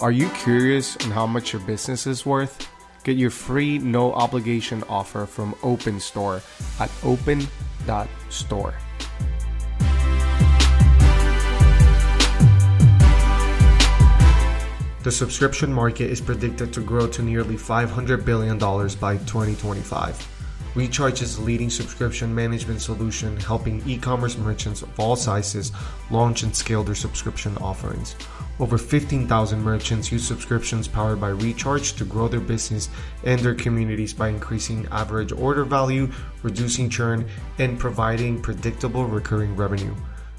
Are you curious on how much your business is worth? Get your free no obligation offer from OpenStore at open.store. The subscription market is predicted to grow to nearly $500 billion by 2025. Recharge is a leading subscription management solution helping e commerce merchants of all sizes launch and scale their subscription offerings. Over 15,000 merchants use subscriptions powered by Recharge to grow their business and their communities by increasing average order value, reducing churn, and providing predictable recurring revenue.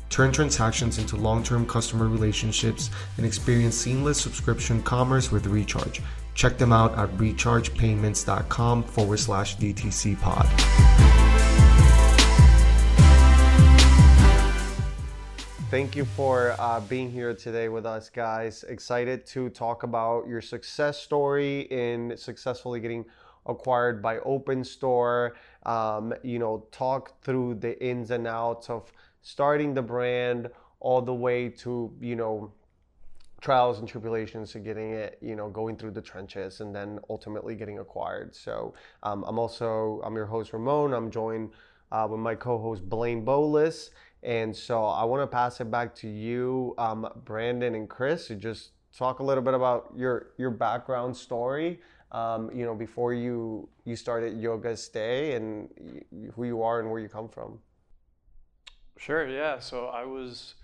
Turn transactions into long term customer relationships and experience seamless subscription commerce with Recharge. Check them out at rechargepayments.com forward slash DTC pod. Thank you for uh, being here today with us, guys. Excited to talk about your success story in successfully getting acquired by OpenStore. Um, you know, talk through the ins and outs of starting the brand all the way to you know trials and tribulations to getting it you know going through the trenches and then ultimately getting acquired so um, i'm also i'm your host ramon i'm joined uh, with my co-host blaine bolus and so i want to pass it back to you um, brandon and chris to just talk a little bit about your your background story um, you know before you you started yoga stay and who you are and where you come from Sure, yeah. So I was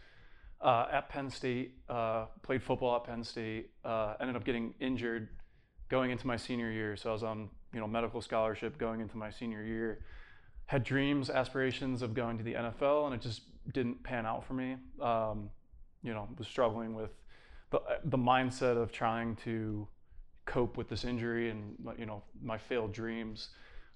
uh, at Penn State, uh, played football at Penn State, uh, ended up getting injured going into my senior year. So I was on you know medical scholarship going into my senior year. Had dreams, aspirations of going to the NFL, and it just didn't pan out for me. Um, you know, was struggling with the the mindset of trying to cope with this injury and you know my failed dreams.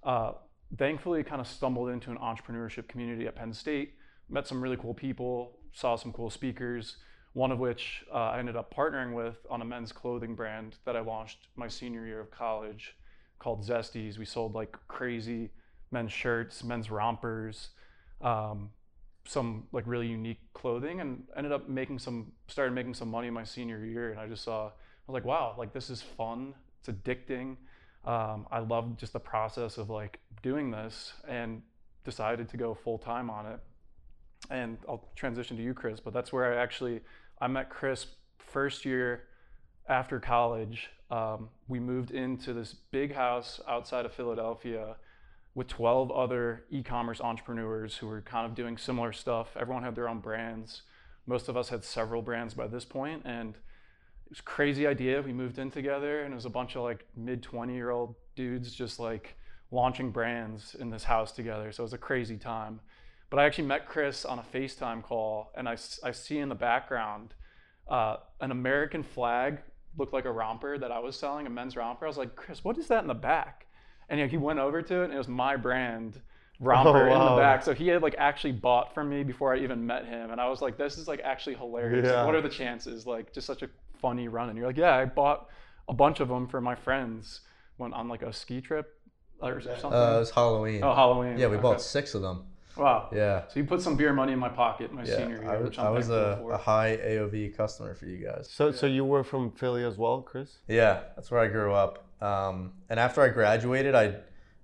Uh, thankfully, kind of stumbled into an entrepreneurship community at Penn State met some really cool people, saw some cool speakers, one of which uh, I ended up partnering with on a men's clothing brand that I launched my senior year of college called Zesties. We sold like crazy men's shirts, men's rompers, um, some like really unique clothing, and ended up making some, started making some money my senior year. And I just saw, I was like, wow, like this is fun. It's addicting. Um, I love just the process of like doing this and decided to go full time on it and I'll transition to you, Chris. But that's where I actually I met Chris first year after college. Um, we moved into this big house outside of Philadelphia with 12 other e-commerce entrepreneurs who were kind of doing similar stuff. Everyone had their own brands. Most of us had several brands by this point, and it was a crazy idea. We moved in together, and it was a bunch of like mid 20 year old dudes just like launching brands in this house together. So it was a crazy time. But I actually met Chris on a FaceTime call, and I, I see in the background uh, an American flag looked like a romper that I was selling, a men's romper. I was like, Chris, what is that in the back? And you know, he went over to it, and it was my brand romper oh, wow. in the back. So he had like actually bought from me before I even met him, and I was like, this is like actually hilarious. Yeah. What are the chances? Like, just such a funny run. And you're like, yeah, I bought a bunch of them for my friends. Went on like a ski trip or something. Uh, it was Halloween. Oh, Halloween. Yeah, we okay. bought six of them. Wow. Yeah. So you put some beer money in my pocket my yeah, senior year, I was, I was a, a, high AOV customer for you guys. So, yeah. so you were from Philly as well, Chris? Yeah, that's where I grew up. Um, and after I graduated, I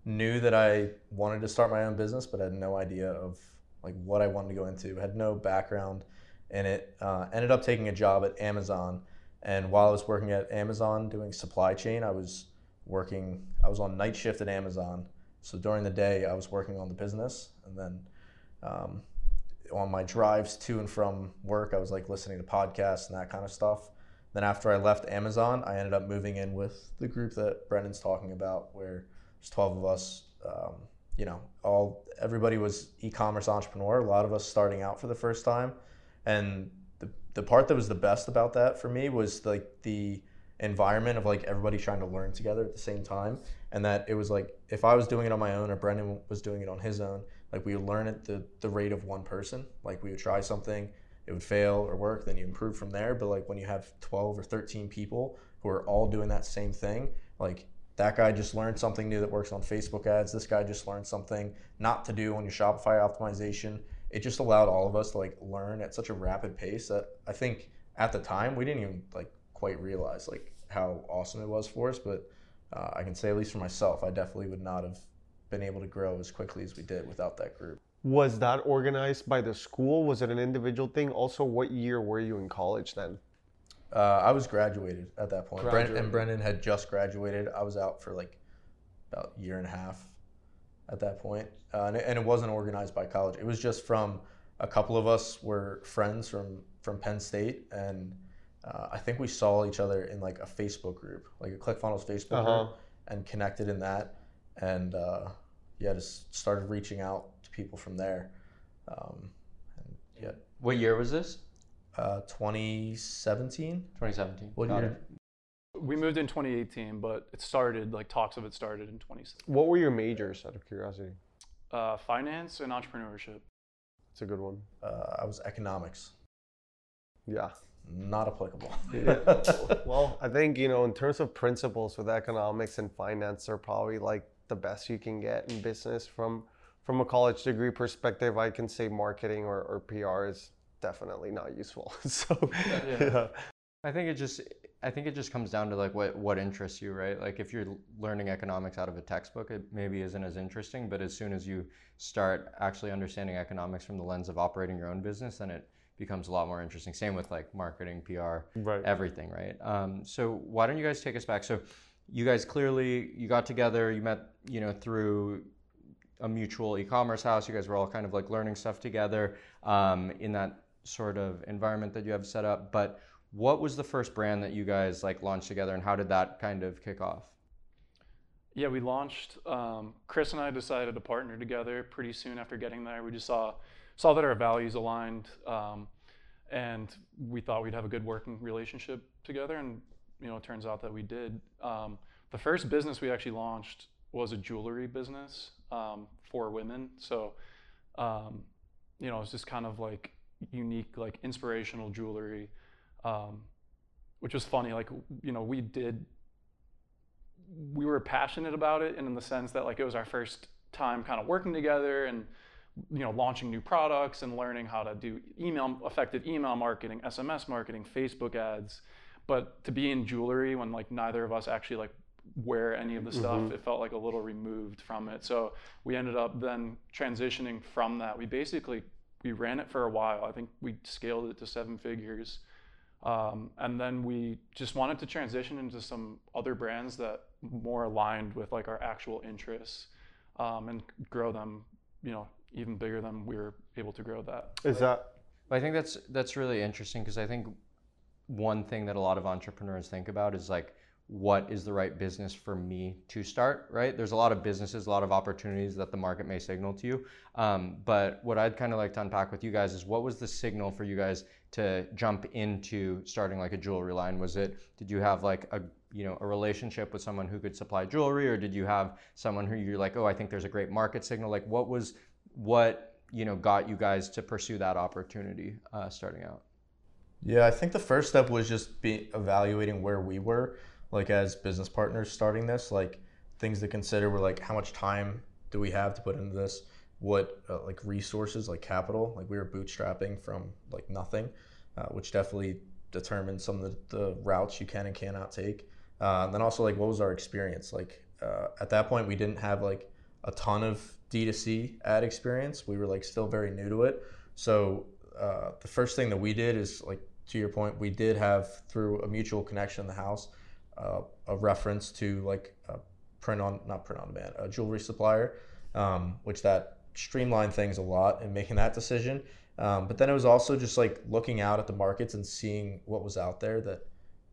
knew that I wanted to start my own business, but had no idea of like what I wanted to go into. Had no background in it. Uh, ended up taking a job at Amazon, and while I was working at Amazon doing supply chain, I was working. I was on night shift at Amazon so during the day, I was working on the business, and then um, on my drives to and from work, I was like listening to podcasts and that kind of stuff. Then after I left Amazon, I ended up moving in with the group that Brendan's talking about, where there's 12 of us. Um, you know, all everybody was e-commerce entrepreneur. A lot of us starting out for the first time, and the the part that was the best about that for me was like the environment of like everybody trying to learn together at the same time and that it was like if i was doing it on my own or brendan was doing it on his own like we would learn at the, the rate of one person like we would try something it would fail or work then you improve from there but like when you have 12 or 13 people who are all doing that same thing like that guy just learned something new that works on facebook ads this guy just learned something not to do on your shopify optimization it just allowed all of us to like learn at such a rapid pace that i think at the time we didn't even like quite realize like how awesome it was for us. But uh, I can say at least for myself, I definitely would not have been able to grow as quickly as we did without that group. Was that organized by the school? Was it an individual thing? Also, what year were you in college then? Uh, I was graduated at that point, Brent, and Brendan had just graduated. I was out for like about a year and a half at that point, uh, and, it, and it wasn't organized by college. It was just from a couple of us were friends from from Penn State, and uh, I think we saw each other in like a Facebook group, like a ClickFunnels Facebook Uh-huh. group, and connected in that, and uh, yeah, just started reaching out people from there. Um, and yeah, What year was this? uh, 2017. 2017. What Got year? it. We moved in 2018, but it started like talks of it started in 2016. What were your majors, out of curiosity? Uh, finance and entrepreneurship. It's a good one. Uh, I was economics. Yeah. Not applicable. Well, I think, you know, in terms of principles with economics and finance, they're probably like the best you can get in business from from a college degree perspective. I can say marketing or, or PR is definitely not useful. so, yeah. I think it just I think it just comes down to like what what interests you, right? Like if you're learning economics out of a textbook, it maybe isn't as interesting, but as soon as you start actually understanding economics from the lens of operating your own business, then it becomes a lot more interesting. Same with like marketing, PR, Right. everything, right? Um, so why don't you guys take us back? So you guys clearly you got together, you met, you know, through a mutual e-commerce house. You guys were all kind of like learning stuff together um, in that sort of environment that you have set up. But what was the first brand that you guys like launched together, and how did that kind of kick off? Yeah, we launched. Um, Chris and I decided to partner together pretty soon after getting there. We just saw saw that our values aligned, um, and we thought we'd have a good working relationship together. And you know, it turns out that we did. Um, the first business we actually launched was a jewelry business um, for women. So, um, you know, it's just kind of like unique, like inspirational jewelry, um, which was funny. Like, you know, we did we were passionate about it and in the sense that like it was our first time kind of working together and you know launching new products and learning how to do email effective email marketing sms marketing facebook ads but to be in jewelry when like neither of us actually like wear any of the stuff. Mhm. it felt like a little removed from it. So we ended up then transitioning from that. We basically we ran it for a while. I think we scaled it to seven figures. Um, and then we just wanted to transition into some other brands that more aligned with like our actual interests um, and grow them, you know, even bigger than we were able to grow that. Is that I think that's that's really interesting because I think one thing that a lot of entrepreneurs think about is like what is the right business for me to start right? There's a lot of businesses a lot of opportunities that the market may signal to you. Um, but what i'd kind of like to unpack with you guys is what was the signal for you guys to jump into starting like a jewelry line? Was it did you have like a you know a relationship with someone who could supply jewelry or did you have someone who you're like oh i think there's a great market signal like what was what you know got you guys to pursue that opportunity uh, starting out? Yeah, I think the first step was just be evaluating where we were, like as business partners starting this. Like things to consider were like how much time do we have to put into this? What uh, like resources, like capital? Like we were bootstrapping from like nothing, uh, which definitely determined some of the, the routes you can and cannot take. Uh, and then also like what was our experience? Like uh, at that point, we didn't have like a ton of D2C ad experience. We were like still very new to it. So uh, the first thing that we did is like to your point, we did have through a mutual connection in the house uh, a reference to like a print on not print on demand a jewelry supplier, um, which that streamlined things a lot in making that decision. Um, but then it was also just like looking out at the markets and seeing what was out there that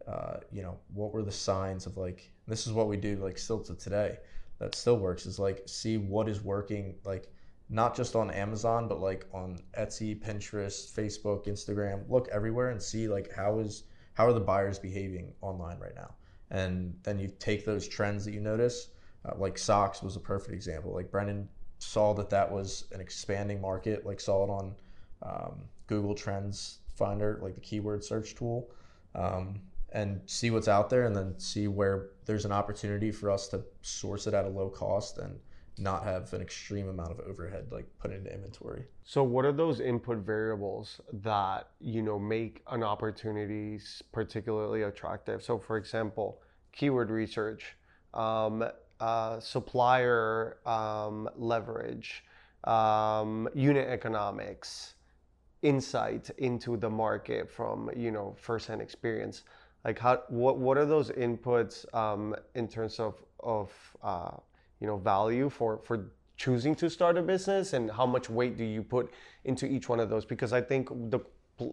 uh, you know what were the signs of like this is what we do like still to today that still works is like see what is working like not just on Amazon, but like on Etsy, Pinterest, Facebook, Instagram. Look everywhere and see like how is how are the buyers behaving online right now, and then you take those trends that you notice. Uh, like socks was a perfect example. Like Brendan saw that that was an expanding market. Like saw it on um, Google Trends Finder, like the keyword search tool, um, and see what's out there, and then see where there's an opportunity for us to source it at a low cost and not have an extreme amount of overhead like put into inventory. So what are those input variables that you know make an opportunity particularly attractive? So for example, keyword research, um, uh, supplier um, leverage, um, unit economics, insight into the market from you know firsthand experience. Like how what what are those inputs um, in terms of of uh, you know value for for choosing to start a business and how much weight do you put into each one of those? Because i think the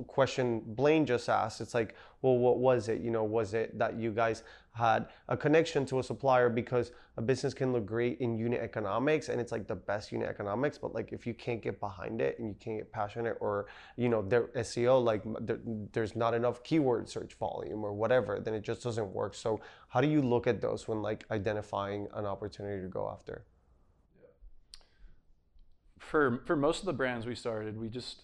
question Blaine just asked, it's like, well, what was it? You know, was it that you guys had a connection to a supplier because a business can look great in unit economics and it's like the best unit economics, but like if you can't get behind it and you can't get passionate or, you know, their SEO, like there, there's not enough keyword search volume or whatever, then it just doesn't work. So how do you look at those when like identifying an opportunity to go after? For, for most of the brands we started, we just,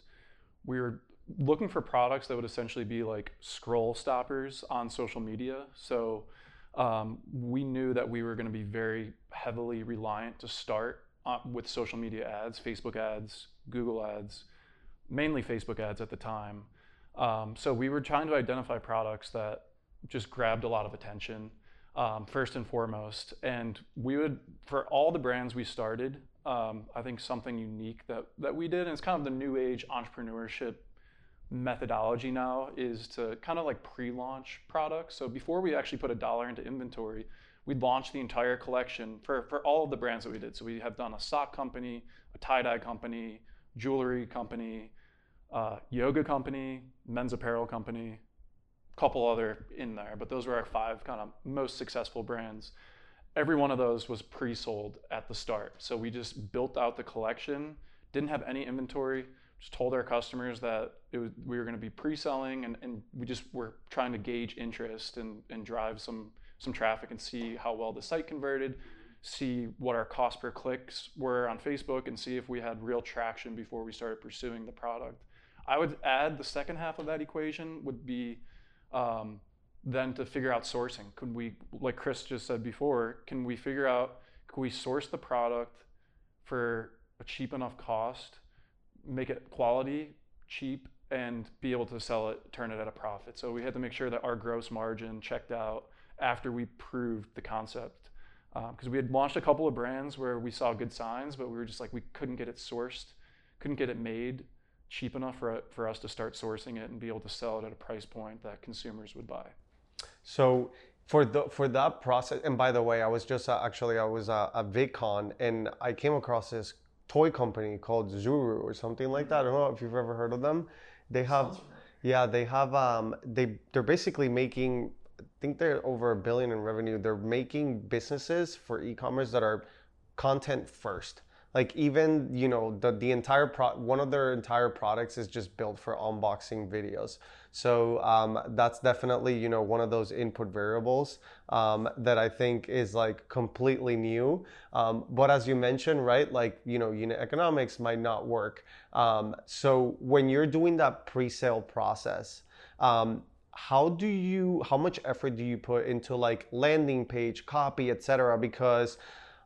we were looking for products that would essentially be like scroll stoppers on social media. So um, we knew that we were going to be very heavily reliant to start uh, with social media ads, Facebook ads, Google ads, mainly Facebook ads at the time. Um, so we were trying to identify products that just grabbed a lot of attention. Um, first and foremost. And we would, for all the brands we started, um, I think something unique that, that we did, and it's kind of the new age entrepreneurship methodology now is to kind of like pre-launch products. So before we actually put a dollar into inventory, we'd launch the entire collection for, for all of the brands that we did. So we have done a sock company, a tie-dye company, jewelry company, uh, yoga company, men's apparel company, a couple other in there, but those were our five kind of most successful brands. Every one of those was pre-sold at the start. So we just built out the collection, didn't have any inventory, just told our customers that was, we were going to be pre-selling and, and we just were trying to gauge interest and, and drive some some traffic and see how well the site converted see what our cost per clicks were on facebook and see if we had real traction before we started pursuing the product. I would add the second half of that equation would be um, then to figure out sourcing. Could we like chris just said before can we figure out can we source the product for a cheap enough cost make it quality, cheap, and be able to sell it, turn it at a profit. So we had to make sure that our gross margin checked out after we proved the concept. Because um, we had launched a couple of brands where we saw good signs, but we were just like, we couldn't get it sourced, couldn't get it made cheap enough for, for us to start sourcing it and be able to sell it at a price point that consumers would buy. So for the for that process, and by the way, I was just uh, actually I was uh, at VidCon and I came across this toy company called Zuru or something like that. I don't know if you've ever heard of them. They have, yeah, they have. Um, they they're basically making. I think they're over a billion in revenue. They're making businesses for e-commerce that are content first like even you know the the entire pro one of their entire products is just built for unboxing videos so um, that's definitely you know one of those input variables um, that i think is like completely new. Um, but as you mentioned right like you know unit economics might not work. Um, so when you're doing that pre-sale process um, how do you how much effort do you put into like landing page copy etc because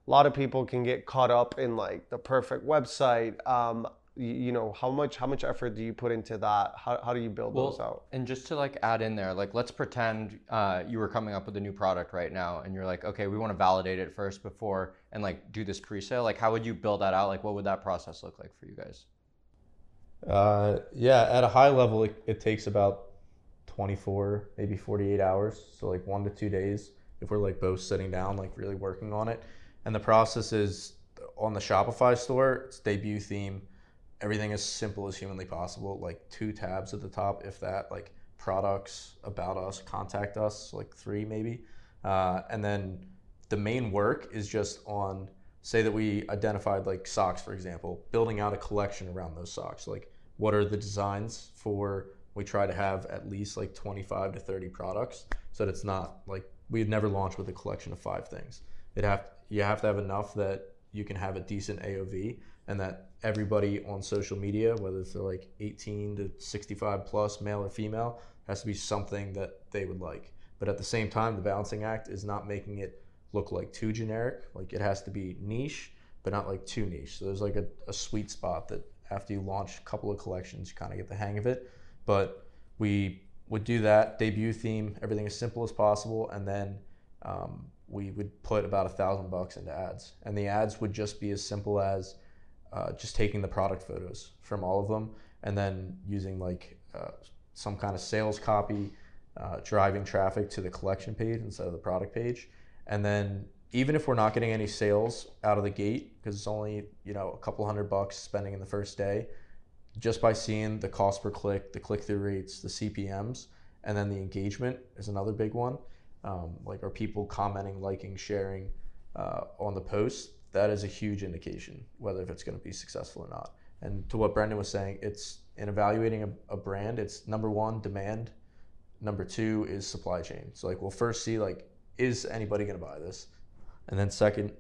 a lot of people can get caught up in like the perfect website. Um, you, you, know, how much how much effort do you put into that? How, how do you build well, those out? And just to like add in there, like let's pretend uh, you were coming up with a new product right now, and you're like, okay, we want to validate it first before and like do this pre-sale. Like, how would you build that out? Like, what would that process look like for you guys? Uh, yeah, at a high level, it, it takes about 24, maybe 48 hours. So like one to two days if we're like both sitting down, like really working on it. And the process is on the Shopify store, it's debut theme, everything as simple as humanly possible, like two tabs at the top, if that, like products, about us, contact us, like three maybe. Uh, and then the main work is just on, say that we identified like socks, for example, building out a collection around those socks. Like, what are the designs for? We try to have at least like 25 to 30 products so that it's not like we'd never launch with a collection of five things. It have you have to have enough that you can have a decent AOV and that everybody on social media, whether it's like 18 to 65 plus, male or female, has to be something that they would like. But at the same time, the balancing act is not making it look like too generic. Like it has to be niche, but not like too niche. So there's like a, a sweet spot that after you launch a couple of collections, you kind of get the hang of it. But we would do that debut theme, everything as simple as possible, and then um, we would put about a thousand bucks into ads, and the ads would just be as simple as uh, just taking the product photos from all of them, and then using like uh, some kind of sales copy, uh, driving traffic to the collection page instead of the product page, and then even if we're not getting any sales out of the gate because it's only you know a couple hundred bucks spending in the first day just by seeing the cost per click the click-through rates the cpms and then the engagement is another big one. Um, like are people commenting liking sharing uh, on the post that is a huge indication whether if it's going to be successful or not and to what brendan was saying it's in evaluating a, a brand it's number one demand number two is supply chain so like we'll first see like is anybody going to buy this and then second,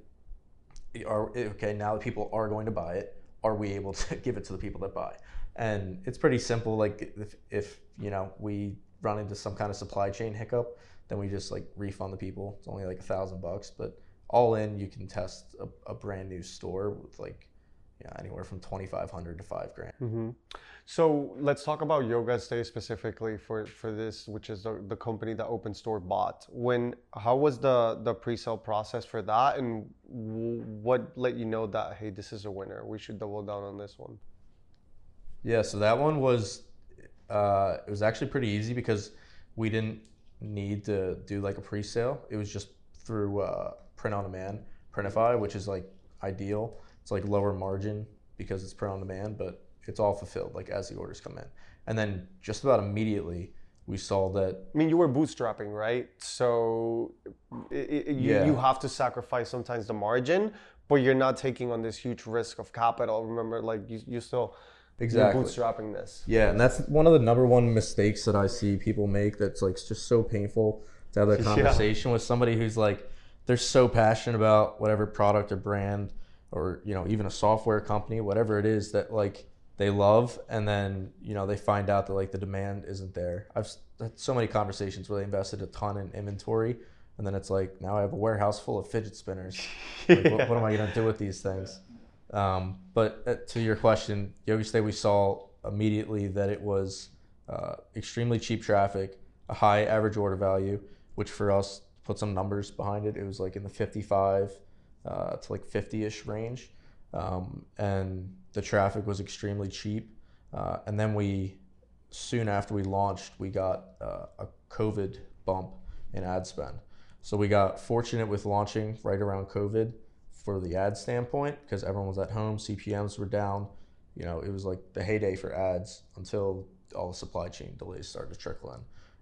are okay now that people are going to buy it, are we able to give it to the people that buy? And it's pretty simple. Like if, if you know we run into some kind of supply chain hiccup, then we just like refund the people. It's only like a thousand bucks, but all in, you can test a, a brand new store with like yeah, anywhere from 2500 to 5 grand. Mm-hmm. So let's talk about Yoga Stay specifically for, for this, which is the, the company that Open Store bought. When how was the the pre-sale process for that, and w- what let you know that hey, this is a winner? We should double down on this one. Yeah, so that one was uh, it was actually pretty easy because we didn't need to do like a pre-sale. It was just through uh, print on demand, Printify, which is like ideal it's like lower margin because it's print on demand, but it's all fulfilled like as the orders come in. And then just about immediately, we saw that. I mean, you were bootstrapping, right? So it, it, you, yeah. you have to sacrifice sometimes the margin, but you're not taking on this huge risk of capital. Remember, like you, you still exactly bootstrapping this. Yeah, and that's one of the number one mistakes that I see people make. That's like just so painful to have that conversation yeah. with somebody who's like, they're so passionate about whatever product or brand or you know even a software company whatever it is that like they love and then you know they find out that like the demand isn't there i've had so many conversations where they invested a ton in inventory and then it's like now i have a warehouse full of fidget spinners like, yeah. what, what, am i going to do with these things um, but uh, to your question yogi stay we saw immediately that it was uh, extremely cheap traffic a high average order value which for us put some numbers behind it it was like in the 55 uh, to like 50-ish range, um, and the traffic was extremely cheap. Uh, and then we, soon after we launched, we got uh, a COVID bump in ad spend. So we got fortunate with launching right around COVID for the ad standpoint because everyone was at home, CPMS were down. You know, it was like the heyday for ads until all the supply chain delays started to trickle in.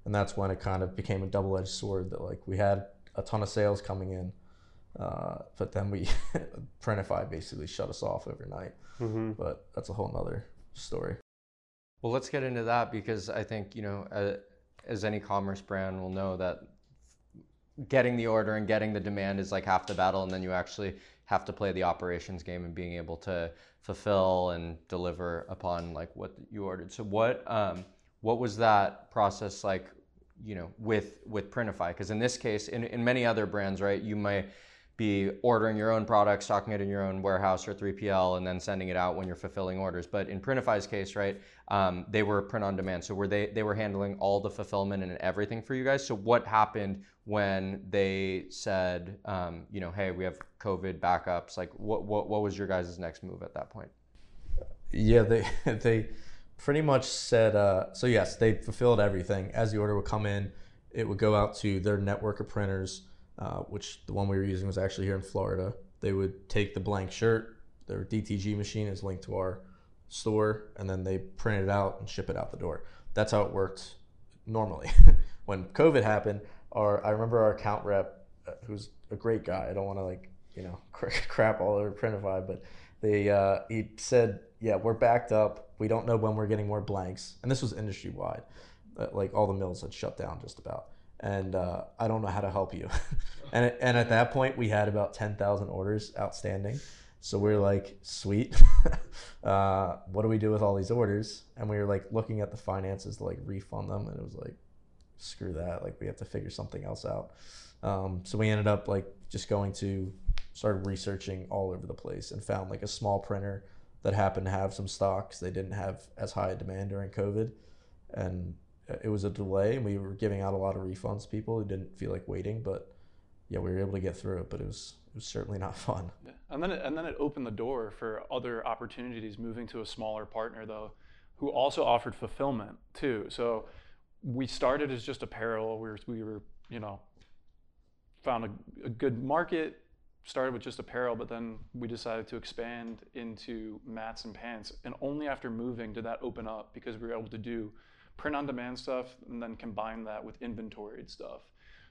And that's when it kind of became a double edged sword that like we had a ton of sales coming in uh, but then we Printify basically shut us off overnight. Mm-hmm. But that's a whole nother story. Well, let's get into that because I think you know, uh, as any commerce brand will know that getting the order and getting the demand is like half the battle, and then you actually have to play the operations game and being able to fulfill and deliver upon like what you ordered. So what um, what was that process like? You know, with with Printify, because in this case, in, in many other brands, right, you might be ordering your own product, stocking it in your own warehouse or 3PL, and then sending it out when you're fulfilling orders. But in Printify's case, right, um, they were print on demand, so were they they were handling all the fulfillment and everything for you guys. So what happened when they said, um, you know, hey, we have COVID backups? Like, what what what was your guys' next move at that point? Yeah, they they pretty much said uh, so. Yes, they fulfilled everything as the order would come in. It would go out to their network of printers uh, which the one we were using was actually here in Florida. They would take the blank shirt, their DTG machine is linked to our store, and then they print it out and ship it out the door. That's how it worked normally. when COVID happened, our I remember our account rep, uh, who's a great guy. I don't want to like you know crap all over Printify, but they uh, he said, yeah, we're backed up. We don't know when we're getting more blanks, and this was industry wide. Uh, like all the mills had shut down just about and uh, I don't know how to help you. and, and at that point, we had about 10,000 orders outstanding. So we are like, sweet. uh, what do we do with all these orders? And we were like looking at the finances to like refund them. And it was like, screw that. Like we have to figure something else out. Um, so we ended up like just going to started researching all over the place and found like a small printer that happened to have some stocks. They didn't have as high a demand during COVID, and uh, it was a delay. And We were giving out a lot of refunds to people who didn't feel like waiting, but yeah, we were able to get through it. But it was it was certainly not fun. And then it, and then it opened the door for other opportunities. Moving to a smaller partner though, who also offered fulfillment too. So we started as just apparel. We were we were you know found a, a good market started with just apparel, but then we decided to expand into mats and pants. And only after moving did that open up because we were able to do print on demand stuff and then combine that with inventoried stuff.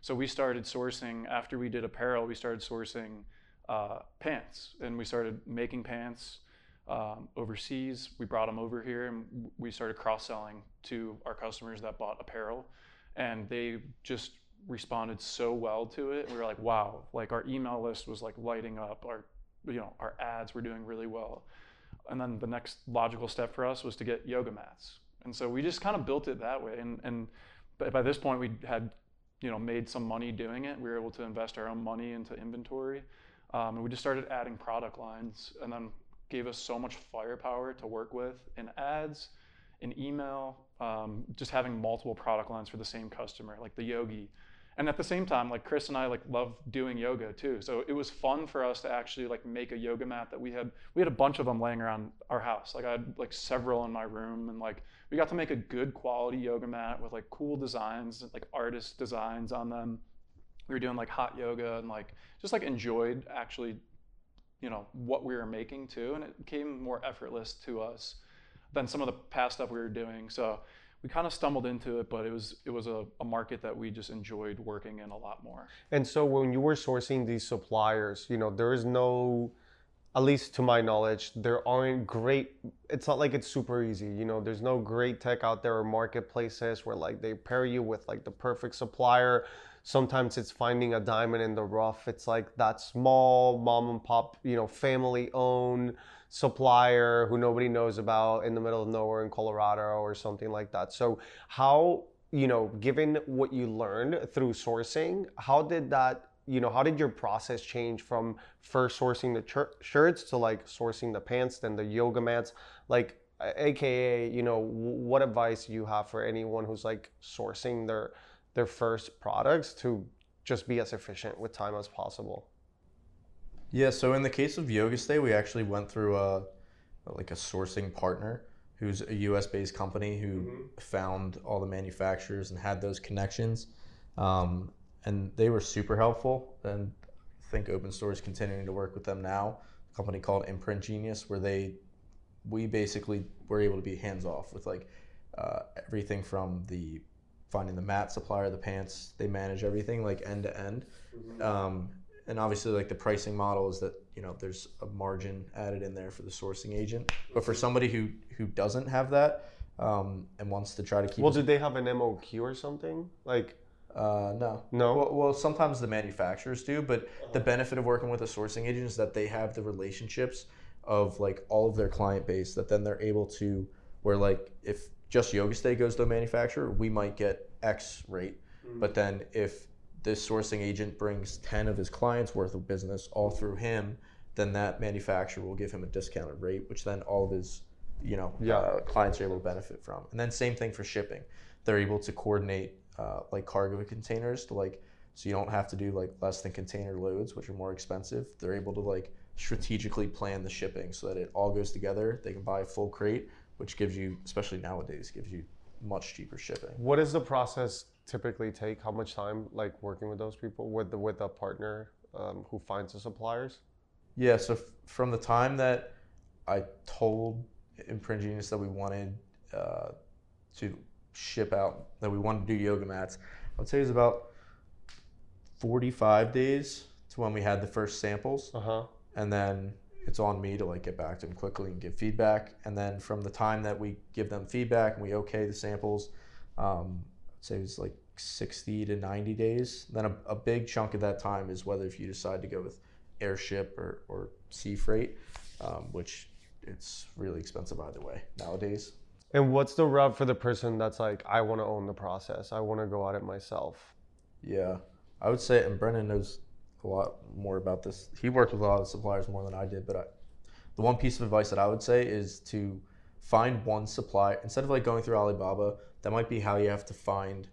So we started sourcing, after we did apparel, we started sourcing uh, pants and we started making pants um, overseas. We brought them over here and we started cross selling to our customers that bought apparel. And they just responded so well to it. We were like, wow, like our email list was like lighting up. Our, you know, our ads were doing really well. And then the next logical step for us was to get yoga mats. And so we just kind of built it that way. And, and by this point we had, you know, made some money doing it. We were able to invest our own money into inventory. Um, and we just started adding product lines and then gave us so much firepower to work with in ads, in email, um, just having multiple product lines for the same customer, like the yogi and at the same time like chris and i like love doing yoga too. So it was fun for us to actually like make a yoga mat that we had we had a bunch of them laying around our house. Like i had like several in my room and like we got to make a good quality yoga mat with like cool designs like artist designs on them. We were doing like hot yoga and like just like enjoyed actually you know what we were making too. And it became more effortless to us than some of the past stuff we were doing. So we kind of stumbled into it, but it was it was a, a, market that we just enjoyed working in a lot more. And so when you were sourcing these suppliers, you know, there is no at least to my knowledge, there aren't great it's not like it's super easy. You know, there's no great tech out there or marketplaces where like they pair you with like the perfect supplier. Sometimes it's finding a diamond in the rough. It's like that small mom and pop, you know, family owned supplier who nobody knows about in the middle of nowhere in Colorado or something like that. So how you know, given what you learned through sourcing, how did that you know, how did your process change from first sourcing the shirts to like sourcing the pants, then the yoga mats? Like, AKA, you know, what advice you have for anyone who's like sourcing their their first products to just be as efficient with time as possible? Yeah, so in the case of Yoga Stay, we actually went through a like a sourcing partner who's a US based company who mm-hmm. found all the manufacturers and had those connections. Um, and they were super helpful. And I think Open Store is continuing to work with them now. A company called Imprint Genius, where they we basically were able to be hands off with like uh, everything from the finding the mat supplier, the pants. They manage everything like end to end. Mm-hmm. Um, and obviously like the pricing model is that you know there's a margin added in there for the sourcing agent. But for somebody who who doesn't have that um, and wants to try to keep well did they have an moq or something? Like uh, no. No? Well, well, sometimes the manufacturers do but the benefit of working with a sourcing agent is that they have the relationships of like all of their client base that then they're able to where like if just yoga stay goes to a manufacturer we might get x rate. Mm-hmm. but then if this sourcing agent brings 10 of his clients worth of business all through him, then that manufacturer will give him a discounted rate, which then all of his you know yeah. uh, clients are able to benefit from. And then same thing for shipping. They're able to coordinate uh, like cargo containers to like so you don't have to do like less than container loads, which are more expensive. They're able to like strategically plan the shipping so that it all goes together. They can buy a full crate, which gives you, especially nowadays, gives you much cheaper shipping. What is the process typically take? How much time, like working with those people, with the with a partner um, who finds the suppliers? Yeah. So f- from the time that I told Imprint Genius that we wanted uh, to ship out, that we wanted to do yoga mats, I would say it was about forty-five days to when we had the first samples. Uh huh. And then it's on me to like get back to them quickly and give feedback. And then from the time that we give them feedback and we okay the samples, um, say it's like 60 to 90 days. Then a, a, big chunk of that time is whether if you decide to go with airship or, or sea freight, um, which it's really expensive either way nowadays. And what's the rub for the person that's like, I want to own the process. I want to go at it myself. Yeah, I would say, and Brennan knows a lot more about this. He worked with a lot of suppliers more than I did, but I, the one piece of advice that I would say is to find one supplier instead of like going through Alibaba. That might be how you have to find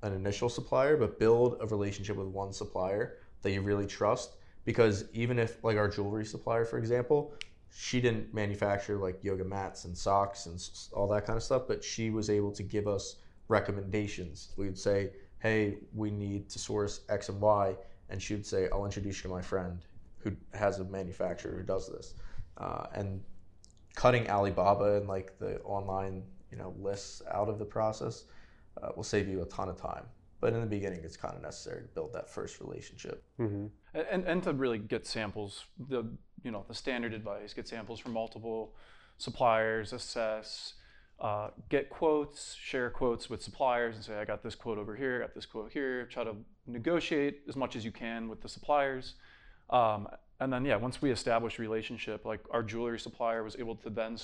an initial supplier, but build a relationship with one supplier that you really trust. Because even if like our jewelry supplier, for example, she didn't manufacture like yoga mats and socks and all that kind of stuff, but she was able to give us recommendations. We would say, hey, we need to source X and Y. And she would say, I'll introduce you to my friend who has a manufacturer who does this. Uh, and cutting Alibaba and like the online, you know, lists out of the process uh, will save you a ton of time. But in the beginning, it's kind of necessary to build that first relationship. Mm-hmm. And, and to really get samples, the you know the standard advice, get samples from multiple suppliers, assess, uh, get quotes, share quotes with suppliers, and say, I got this quote over here, I got this quote here. Try to negotiate as much as you can with the suppliers. Um, and then, yeah, once we established relationship, like our jewelry supplier was able to then,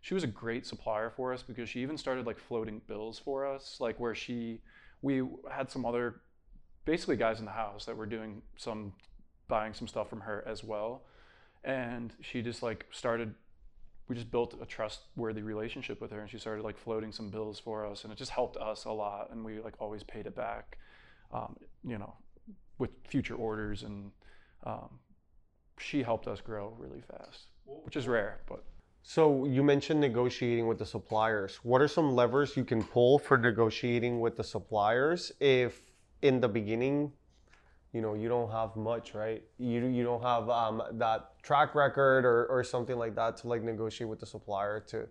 she was a great supplier for us because she even started like floating bills for us, like where she, we had some other, basically guys in the house that were doing some, buying some stuff from her as well. And she just like started we just built a trustworthy relationship with her and she started like floating some bills for us and it just helped us a lot and we like always paid it back um, you know with future orders and um, she helped us grow really fast which is rare but so you mentioned negotiating with the suppliers. What are some levers you can pull for negotiating with the suppliers if in the beginning you know you don't have much right? You you don't have um, that track record or, or something like that to like negotiate with the supplier to?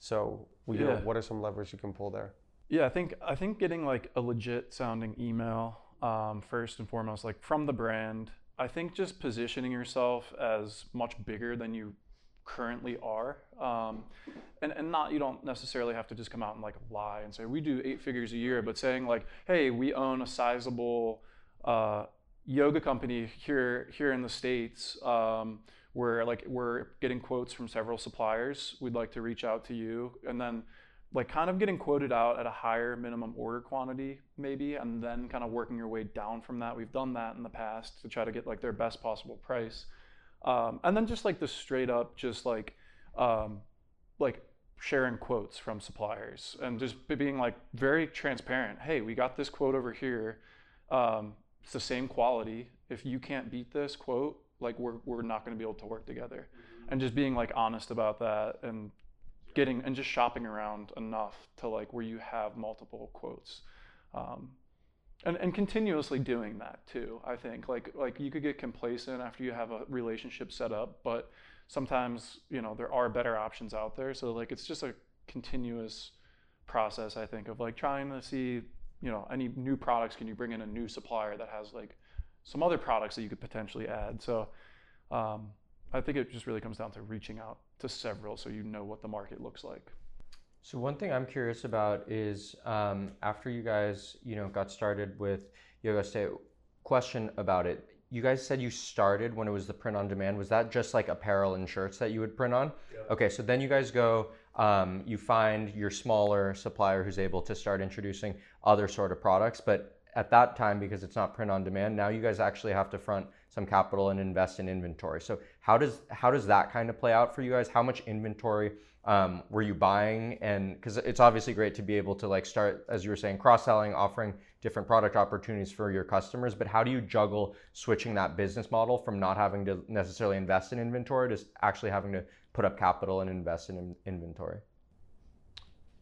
So you yeah. know what are some levers you can pull there? Yeah i think i think getting like a legit sounding email um, first and foremost like from the brand i think just positioning yourself as much bigger than you currently are. Um, and, and not you don't necessarily have to just come out and like lie and say we do eight figures a year but saying like hey we own a sizable uh, yoga company here here in the states. Um, where like we're getting quotes from several suppliers. We'd like to reach out to you. And then like kind of getting quoted out at a higher minimum order quantity maybe and then kind of working your way down from that. We've done that in the past to try to get like their best possible price um, and then just like the straight up just like um, like sharing quotes from suppliers and just being like very transparent hey we got this quote over here um, it's the same quality. If you can't beat this quote, like we're we're not going to be able to work together. And just being like honest about that and getting and just shopping around enough to like where you have multiple quotes. Um, and, and continuously doing that too i think like like you could get complacent after you have a relationship set up but sometimes you know there are better options out there so like it's just a continuous process i think of like trying to see you know, any new products, can you bring in a new supplier that has like some other products that you could potentially add? So um, I think it just really comes down to reaching out to several so you know what the market looks like. So one thing I'm curious about is um, after you guys, you know, got started with Yoga State, question about it. You guys said you started when it was the print on demand. Was that just like apparel and shirts that you would print on? Yeah. Okay, so then you guys go um, you find your smaller supplier who's able to start introducing other sort of products. But at that time, because it's not print on demand, now you guys actually have to front some capital and invest in inventory. So how does how does that kind of play out for you guys? How much inventory um, were you buying? And because it's obviously great to be able to like start, as you were saying, cross selling, offering different product opportunities for your customers. But how do you juggle switching that business model from not having to necessarily invest in inventory to actually having to put up capital and invest in inventory?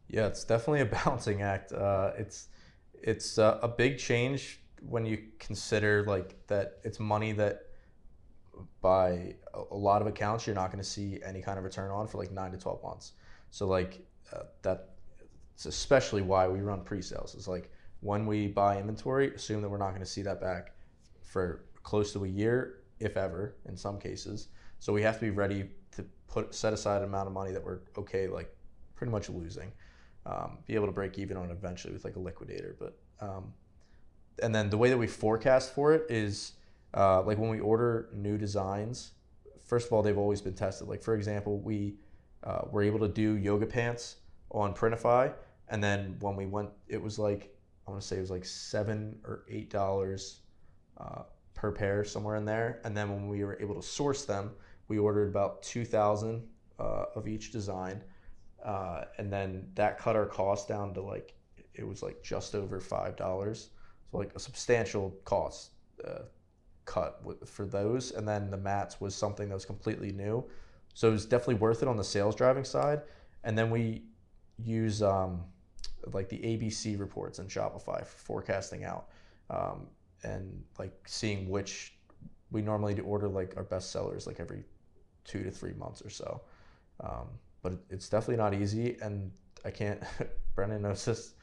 Yeah, it's definitely a balancing act. Uh, it's it's uh, a big change when you consider like that it's money that by a lot of accounts you're not going to see any kind of return on for like nine to 12 months. So like uh, that it's especially why we run pre-sales. It's like when we buy inventory assume that we're not going to see that back for close to a year if ever in some cases. So we have to be ready to put set aside an amount of money that we're okay like pretty much losing um, be able to break even on eventually with like a liquidator. But um, and then the way that we forecast for it is uh, like when we order new designs first of all they've always been tested like for example we uh, were able to do yoga pants on printify and then when we went it was like i want to say it was like seven or eight dollars uh, per pair somewhere in there. And then when we were able to source them, we ordered about two thousand uh, of each design, uh, and then that cut our cost down to like it was like just over five dollars. So like a substantial cost uh, cut for those. And then the mats was something that was completely new, so it was definitely worth it on the sales driving side. And then we use um, like the ABC reports in Shopify for forecasting out um, and like seeing which we normally do order like our best sellers like every two to three months or so. Um, but it's definitely not easy, and I can't. Brendan knows this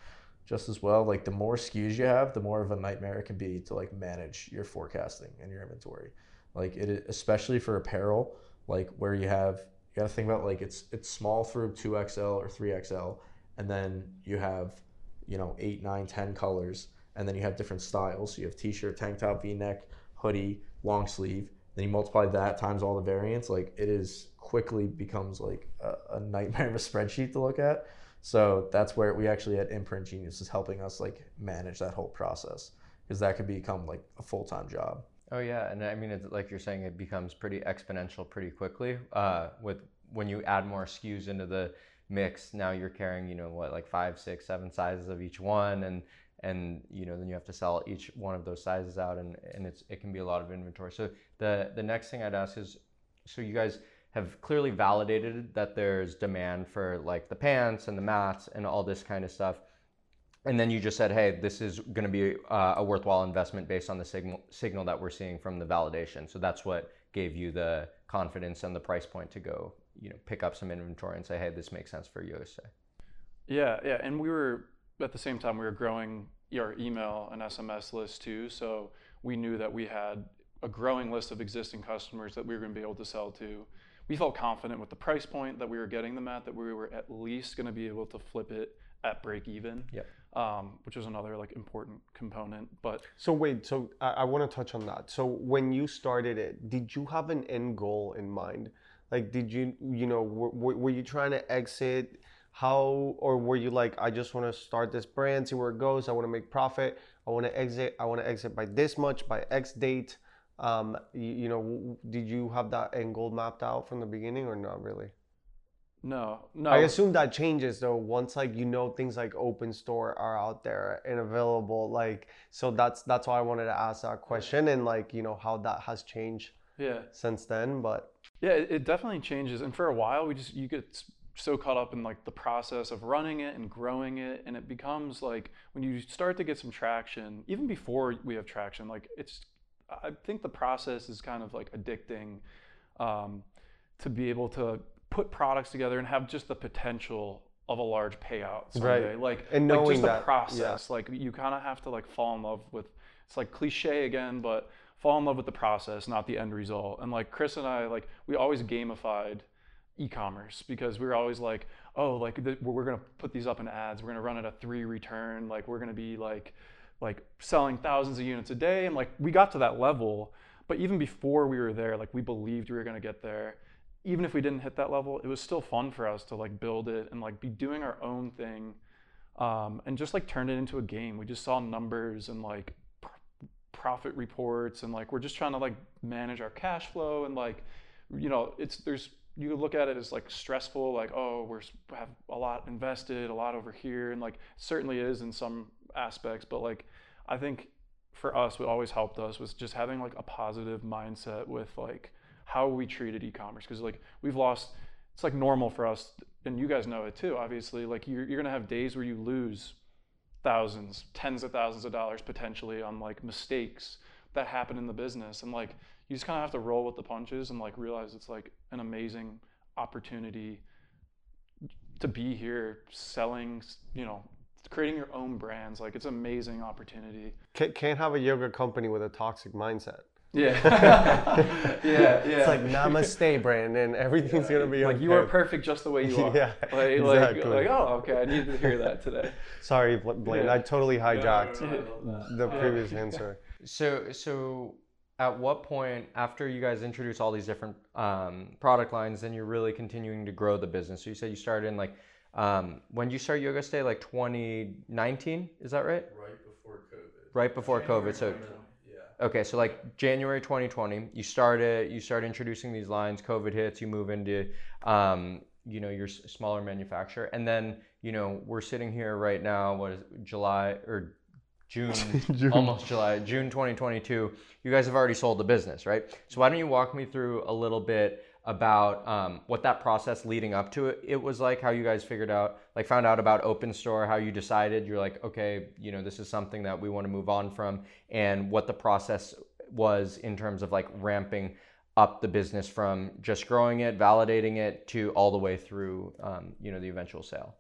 just as well. Like the more SKUs you have, the more of a nightmare it can be to like manage your forecasting and your inventory. Like it, especially for apparel, like where you have you got to think about like it's it's small through two XL or three XL, and then you have you know eight, nine, ten colors, and then you have different styles. So you have t-shirt, tank top, V-neck, hoodie, long sleeve. Then you multiply that times all the variants. Like it is quickly becomes like a, a nightmare of a spreadsheet to look at. So that's where we actually had Imprint Genius is helping us like manage that whole process because that could become like a full time job. Oh yeah, and I mean, it's like you're saying, it becomes pretty exponential pretty quickly. Uh, with when you add more SKUs into the mix, now you're carrying, you know, what like five, six, seven sizes of each one, and and you know then you have to sell each one of those sizes out, and and it's it can be a lot of inventory. So the the next thing I'd ask is, so you guys have clearly validated that there's demand for like the pants and the mats and all this kind of stuff and then you just said, "Hey, this is going to be uh, a worthwhile investment based on the signal signal that we're seeing from the validation." So that's what gave you the confidence and the price point to go, you know, pick up some inventory and say, "Hey, this makes sense for USA." Yeah, yeah, and we were at the same time we were growing our email and SMS list too, so we knew that we had a growing list of existing customers that we were going to be able to sell to. We felt confident with the price point that we were getting them at that we were at least going to be able to flip it at break even. Yep. Um, which was another like important component, but So wait, so I, I want to touch on that. So when you started it, did you have an end goal in mind? Like, did you, you know, were, were were you trying to exit? How, or were you like, I just want to start this brand, see where it goes. I want to make profit. I want to exit. I want to exit by this much by X date. Um, you, you know, w- did you have that end goal mapped out from the beginning or not really? no, no. I assume that changes though once like you know things like open store are out there and available. Like so that's that's why I wanted to ask that question and like you know how that has changed yeah. since then. But Yeah, it, it definitely changes. And for a while, we just you get so caught up in like the process of running it and growing it, and it becomes like when you start to get some traction, even before we have traction, like it's. I think the process is kind of like addicting, um, to be able to put products together and have just the potential of a large payout someday. Right. Like And like knowing just the that, yeah. process. Like you kind of have to like fall in love with. It's like cliche again, but fall in love with the process, not the end result. And like Chris and I, like we always gamified e-commerce because we were always like, oh, like the, we're gonna put these up in ads. We're gonna run at a three return. Like we're gonna be like, like selling thousands of units a day. And like we got to that level, but even before we were there, like we believed we were gonna get there. Even if we didn't hit that level, it was still fun for us to like build it and like be doing our own thing, um, and just like turn it into a game. We just saw numbers and like pr- profit reports and like we're just trying to like manage our cash flow and like you know it's there's you look at it as like stressful like oh we're have a lot invested a lot over here and like certainly is in some aspects but like i think for us what always helped us was just having like a positive mindset with like how we treated e-commerce because like we've lost it's like normal for us and you guys know it too obviously like you're, you're gonna have days where you lose thousands tens of thousands of dollars potentially on like mistakes that happen in the business and like you just kind of have to roll with the punches and like realize it's like an amazing opportunity to be here selling you know creating your own brands like it's an amazing opportunity can't, can't have a yoga company with a toxic mindset. yeah yeah yeah It's like namaste, Brandon. Everything's gonna be like okay. you are perfect just the way you are Yeah, like, like, exactly. like oh okay i needed to hear that today Sorry, Blaine. Yeah. I totally hijacked No, no, no, I love that. the previous answer. So so at what point after you guys introduce all these different um, product lines, then you're really continuing to grow the business? So you said you started in like um, when did you start Yoga Stay? Like 2019, is that right? Right before COVID. Right before January COVID. So 2020, yeah. Okay, so like January 2020, you started you start introducing these lines. COVID hits, you move into um, you know your smaller manufacturer, and then you know we're sitting here right now. What is it, July or June, June. almost July, June 2022. You guys have already sold the business, right? So why don't you walk me through a little bit about um, what that process leading up to it, it was like, how you guys figured out, like found out about Open Store, how you decided you're like, okay, you know, this is something that we want to move on from, and what the process was in terms of like ramping up the business from just growing it, validating it, to all the way through, um, you know, the eventual sale.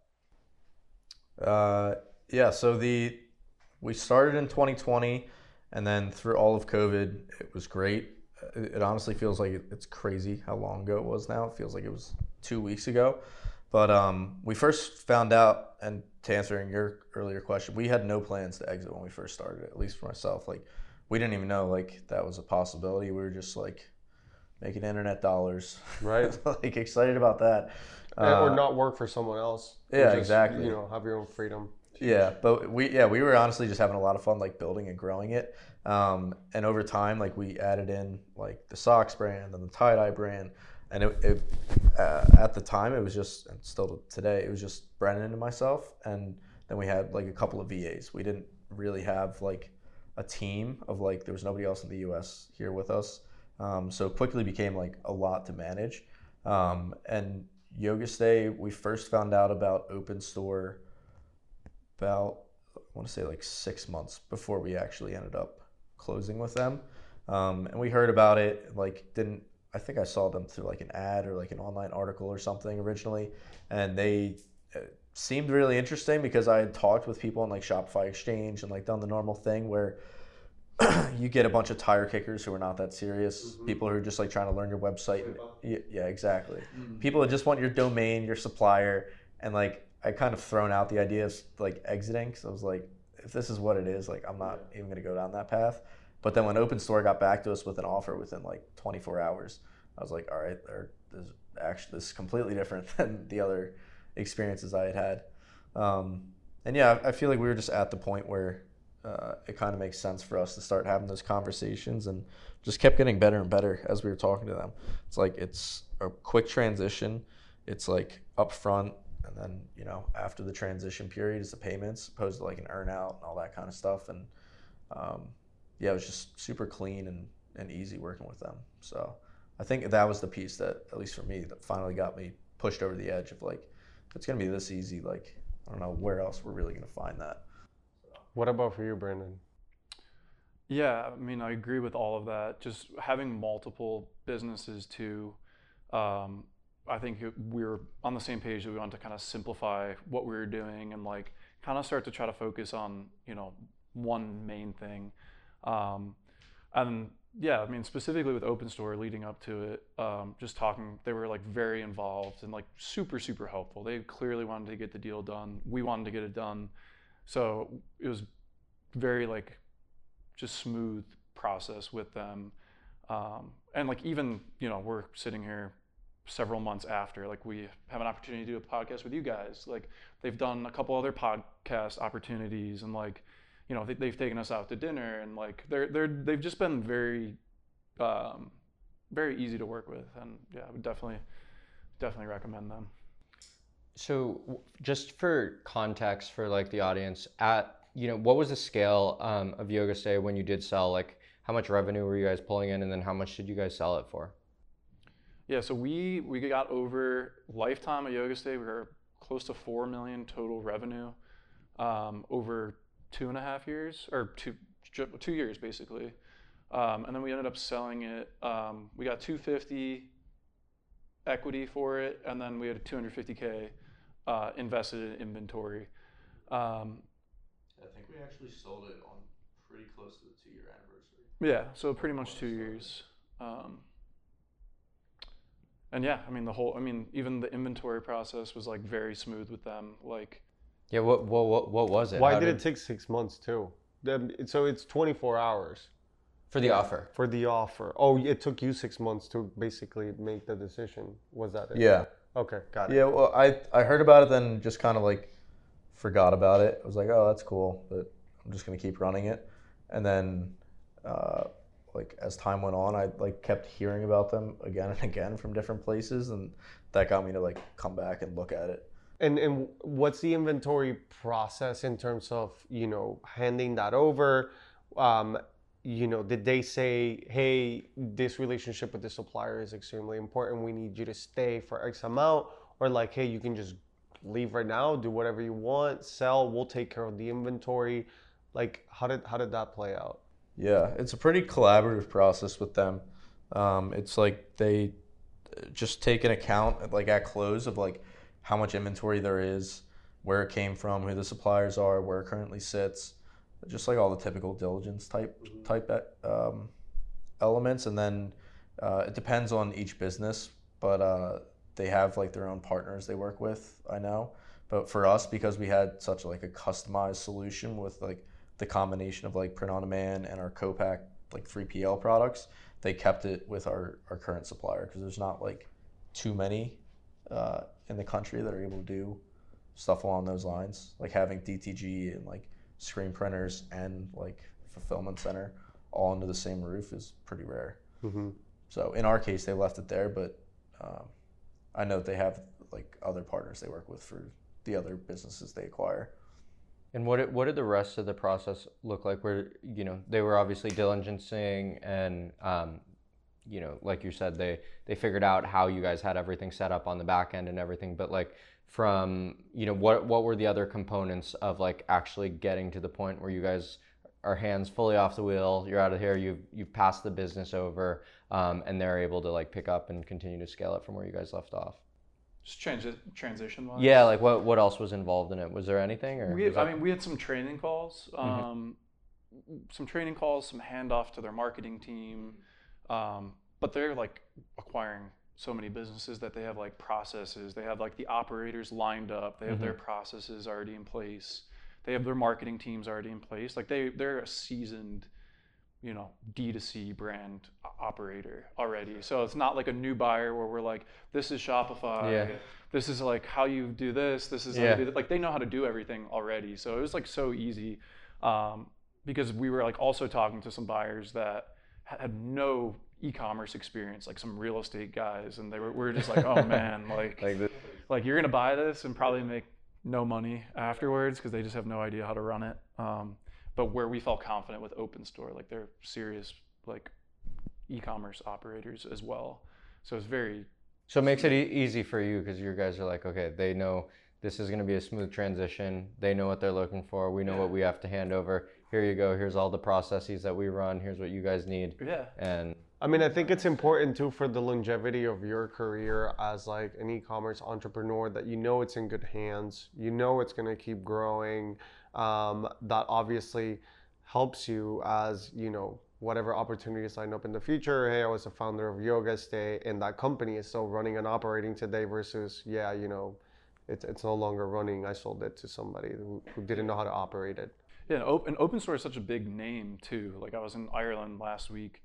Uh, yeah, so the we started in 2020, and then through all of COVID, it was great. It, honestly feels like it's crazy how long ago it was now. It feels like it was two weeks ago. But um, we first found out, and to answering your earlier question, we had no plans to exit when we first started. At least for myself, like we didn't even know like that was a possibility. We were just like making internet dollars, Right. like excited about that. And- or Uh, not work for someone else. yeah, Just, exactly. You know, have your own freedom. Yeah, but we yeah we were honestly just having a lot of fun like building and growing it. Um, and over time, like we added in like the socks brand and the tie dye brand, and it, it uh, at the time it was just and still today it was just Brennan and myself, and then we had like a couple of VAs. We didn't really have like a team of like there was nobody else in the U.S. here with us, um, so quickly became like a lot to manage. Um, and Yoga Stay, we first found out about Open Store about I want to say like six months before we actually ended up closing with them. Um, and we heard about it, like didn't I think I saw them through like an ad or like an online article or something originally, and they uh, seemed really interesting because I had talked with people on like Shopify Exchange and like done the normal thing where you get a bunch of tire kickers who are not that serious, people who are just like trying to learn your website. And, yeah, yeah, exactly. People that just want your domain, your supplier, and like I kind of thrown out the idea of like exiting because I was like, if this is what it is, like I'm not even gonna go down that path. But then when Open Store got back to us with an offer within like 24 hours, I was like, all right, there, this actually this is completely different than the other experiences I had had. Um, and yeah, I I feel like we were just at the point where uh, it kind of makes sense for us to start having those conversations and just kept getting better and better as we were talking to them. It's like it's a quick transition. It's like upfront, and then you know after the transition period is the payments, opposed to like an earn out and all that kind of stuff. And um, yeah, it was just super clean and, and easy working with them. So I think that was the piece that, at least for me, that finally got me pushed over the edge of like, if it's gonna be this easy, like I don't know where else we're really gonna find that. What about for you, Brandon? Yeah, I mean, I agree with all of that. Just having multiple businesses to Um, I think we were on the same page that we wanted to kind of simplify what we were doing and like kind of start to try to focus on you know one main thing. Um, and yeah, I mean specifically with Open Store leading up to it, um, just talking, they were like very involved and like super super helpful. They clearly wanted to get the deal done. We wanted to get it done, so it was very like just smooth process with them. Um, and like even you know we're sitting here several months after like we have an opportunity to do a podcast with you guys like they've done a couple other podcast opportunities and like you know they, they've taken us out to dinner and like they're they're they've just been very um, very easy to work with and yeah I would definitely definitely recommend them So, just for context for like the audience, at you know, what was the scale um, of Yoga Stay when you did sell? Like, how much revenue were you guys pulling in, and then how much did you guys sell it for? Yeah, so we we got over lifetime of Yoga Stay. We were close to four million total revenue um, over two and a half years, or two two years basically. Um, and then we ended up selling it. Um, we got 250 equity for it, and then we had 250k uh, invested in inventory. Um, I think we actually sold it on pretty close to the two year anniversary. Yeah, so pretty much two years. And yeah, I mean the whole. I mean even the inventory process was like very smooth with them. Like Yeah, what what what, what was it? Why How did it take six months too? Then- So it's 24 hours for the offer? for the offer. Oh, it took you six months to basically make the decision. Was that it? Yeah. Okay, got it. Yeah, well, I, I heard about it, then just kind of like forgot about it. I was like, oh, that's cool, but I'm just gonna keep running it. And then uh, like as time went on, I like kept hearing about them again and again from different places, and that got me to like come back and look at it. And and what's the inventory process in terms of you know handing that over? Um, you know, did they say, hey, this relationship with the supplier is extremely important. We need you to stay for X amount, or like, hey, you can just leave right now, do whatever you want, sell. We'll take care of the inventory. Like, how did how did that play out? Yeah, it's a pretty collaborative process with them. Um, it's like they just take an account like at close of like how much inventory there is, where it came from, who the suppliers are, where it currently sits, just like all the typical diligence type type um, elements, and then uh, it depends on each business, but uh, they have like their own partners they work with. I know, but for us because we had such like a customized solution with like the combination of like print on demand and our co-pack like 3PL products, they kept it with our, our current supplier because there's not like too many uh, in the country that are able to do stuff along those lines. Like having DTG and like screen printers and like fulfillment center all under the same roof is pretty rare. Mm-hmm. So in our case, they left it there, but um, I know that they have like other partners they work with for the other businesses they acquire. And what did, what did the rest of the process look like? Where you know they were obviously diligencing, and um, you know, like you said, they they figured out how you guys had everything set up on the back end and everything. But like from you know, what what were the other components of like actually getting to the point where you guys are hands fully off the wheel? You're out of here. You've you've passed the business over, um, and they're able to like pick up and continue to scale it from where you guys left off. Just transi- transition wise. Yeah, like what what else was involved in it? Was there anything? Or we had, that... I mean, we had some training calls, mm-hmm. um, mm-hmm. some training calls, some handoff to their marketing team, um, but they're like acquiring so many businesses that they have like processes. They have like the operators lined up. They have mm-hmm. their processes already in place. They have their marketing teams already in place. Like they they're a seasoned you know d2c brand operator already. So it's not like a new buyer where we're like this is shopify. Yeah. this is like how you do this. This is yeah. like they know how to do everything already. So it was like so easy um, because we were like also talking to some buyers that had no e-commerce experience like some real estate guys and they were, we were just like oh man like like, like you're gonna buy this and probably make no money afterwards because they just have no idea how to run it. Um, but where we felt confident with open store like they're serious like e-commerce operators as well. So it's very so it makes it e- easy for you because your guys are like okay they know this is going to be a smooth transition. They know what they're looking for. We know yeah. what we have to hand over. Here you go. Here's all the processes that we run. Here's what you guys need. Yeah. And I mean, I think it's important too for the longevity of your career as like an e-commerce entrepreneur that you know it's in good hands. You know it's going to keep growing um, that obviously helps you as you know whatever opportunities sign up in the future. Hey, I was a founder of Yoga Stay, and that company is still running and operating today. Versus, yeah, you know, it's it's no longer running. I sold it to somebody who, who didn't know how to operate it. Yeah, and open, Open Store is such a big name too. Like I was in Ireland last week,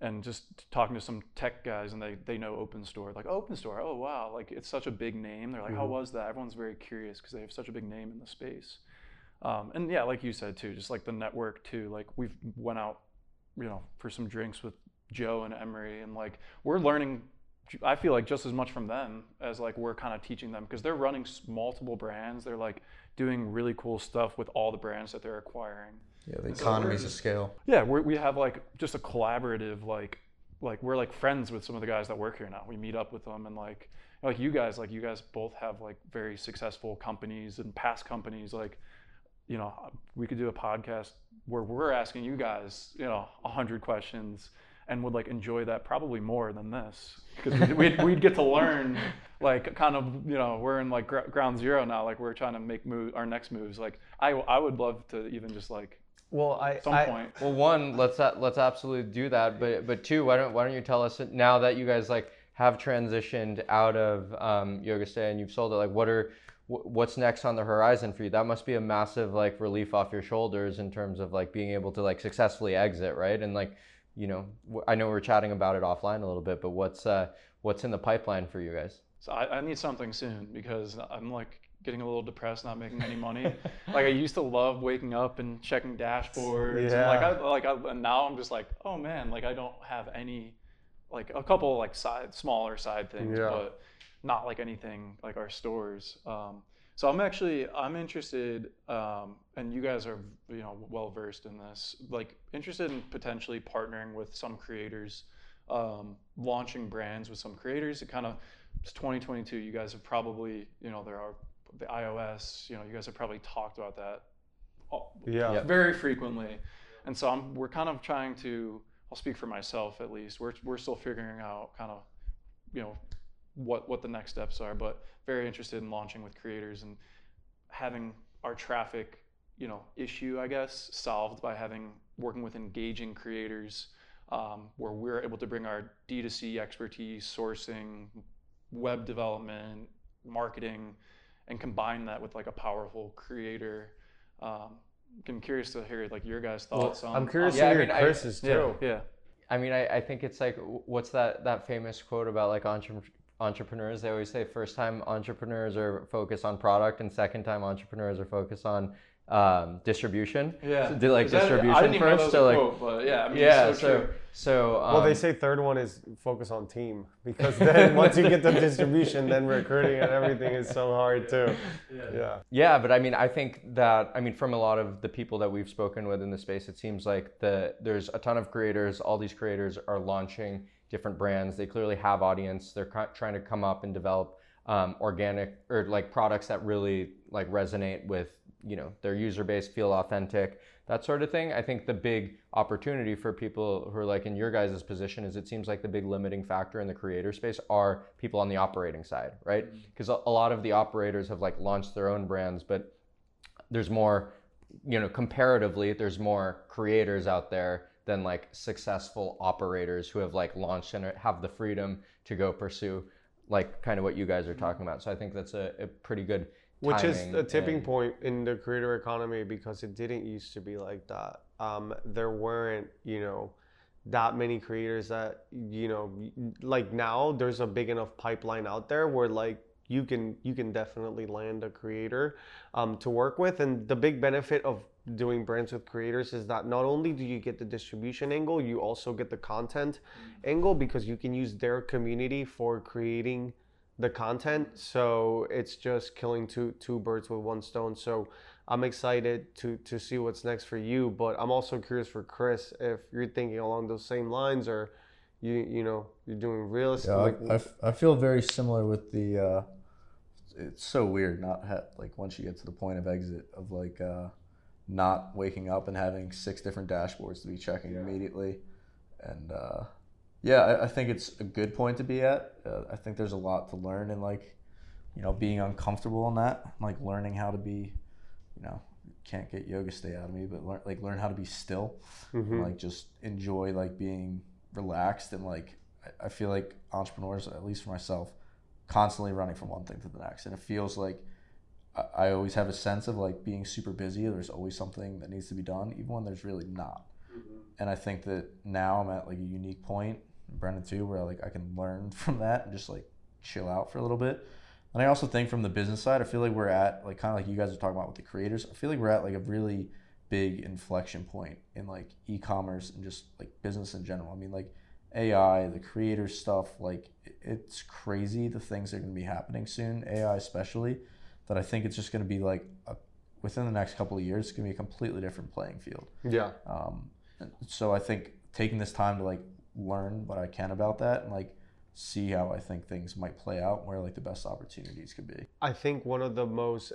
and just talking to some tech guys, and they they know open store. Like open store, oh wow, like it's such a big name. They're like, mm-hmm. how was that? Everyone's very curious because they have such a big name in the space. Um, and yeah, like you said too, just like the network too. Like we've went out, you know, for some drinks with Joe and Emery, and like we're learning. I feel like just as much from them as like we're kind of teaching them because they're running multiple brands. They're like doing really cool stuff with all the brands that they're acquiring. Yeah, the economies so of scale. Yeah, we we have like just a collaborative like like we're like friends with some of the guys that work here now. We meet up with them and like like you guys like you guys both have like very successful companies and past companies like you know, we could do a podcast where we're asking you guys, you know, a hundred questions and would like enjoy that probably more than this. Because we'd, we'd, we'd, get to learn like kind of you know we're in like gr- ground zero now like we're trying to make move our next moves. Like I, I would love to even just like well I some I, point. Well one let's let's absolutely do that. But but two why don't why don't you tell us now that you guys like have transitioned out of um, yoga stay and you've sold it like what are what's next on the horizon for you that must be a massive like relief off your shoulders in terms of like being able to like successfully exit right and like you know i know we are chatting about it offline a little bit but what's uh what's in the pipeline for you guys so I, I need something soon because i'm like getting a little depressed, not making any money. like I used to love waking up and checking dashboards. Yeah. And like I like I, and now I'm just like, oh man, like I don't have any, like a couple like side smaller side things, Yeah. but not like anything like our stores. Um, so I'm actually I'm interested, um, and you guys are you know well versed in this. Like interested in potentially partnering with some creators, um, launching brands with some creators. It kind of it's 2022. You guys have probably you know there are the iOS. You know you guys have probably talked about that Yeah. Very frequently, and so I'm we're kind of trying to. I'll speak for myself at least. We're we're still figuring out kind of you know what what the next steps are but very interested in launching with creators and having our traffic you know issue i guess solved by having working with engaging creators um, where we're able to bring our d2c expertise sourcing web development marketing and combine that with like a powerful creator. Um, i'm curious to hear like your guys thoughts on I'm curious on- Yeah, I to hear mean, I- Chris's yeah too. yeah. I mean, I, I think it's like what's that that famous quote about like entre- entrepreneurs? They always say first time entrepreneurs are focused on product, and second time entrepreneurs are focused on um, distribution. yeah So did, like Is that- distribution I didn't even know first, that so, like- quote, but yeah I mean, yeah. so, So true. so um, Well, they say third one is focus on team because then once you get the distribution, then recruiting and everything is so hard too. Yeah. Yeah, but I mean, I think that I mean, from a lot of the people that we've spoken with in the space, it seems like the there's a ton of creators. All these creators are launching different brands. They clearly have audience. They're co- trying to come up and develop um, organic or like products that really like resonate with you know their user base, feel authentic, that sort of thing. I think the big opportunity for people who are like in your guys' position is it seems like the big limiting factor in the creator space are people on the operating side, right? Because a, a lot of the operators have like launched their own brands, but there's more, you know, comparatively, there's more creators out there than like successful operators who have like launched and have the freedom to go pursue like kind of what you guys are talking about. So I think that's a, a pretty good Which is a tipping and- point in the creator economy because it didn't used to be like that. Um, there weren't, you know, that many creators that, you know, like now there's a big enough pipeline out there where like you can you can definitely land a creator um, to work with. And the big benefit of doing brands with creators is that not only do you get the distribution angle, you also get the content angle because you can use their community for creating the content. So it's just killing two two birds with one stone. So I'm excited to to see what's next for you. But I'm also curious for Chris if you're thinking along those same lines or you you know you're doing real estate. Yeah, like, I, I f- I feel very similar with the. Uh, it's so weird not ha- like once you get to the point of exit of like uh, not waking up and having six different dashboards to be checking immediately, and uh, yeah, I, I think it's a good point to be at. Uh, I think there's a lot to learn and like, you know, being uncomfortable in that, like learning how to be, you know, can't get yoga stay out of me, but learn like learn how to be still Mhm. and like just enjoy like being relaxed and like I- I feel like entrepreneurs, at least for myself, constantly running from one thing to the next, and it feels like I- always have a sense of like being super busy. There's always something that needs to be done, even when there's really not. Mm-hmm. And I think that now I'm at like a unique point, Brendan too, where like I can learn from that and just like chill out for a little bit. And I also think from the business side, I feel like we're at like kind of like you guys are talking about with the creators. I feel like we're at like a really big inflection point in like e-commerce and just like business in general. I mean, like AI, the creator stuff, like it's crazy the things that are going to be happening soon, AI especially, that I think it's just going to be like a, within the next couple of years, it's going to be a completely different playing field. yeah. Um, so I think taking this time to like learn what I can about that and like see how I think things might play out, where like the best opportunities could be. I think one of the most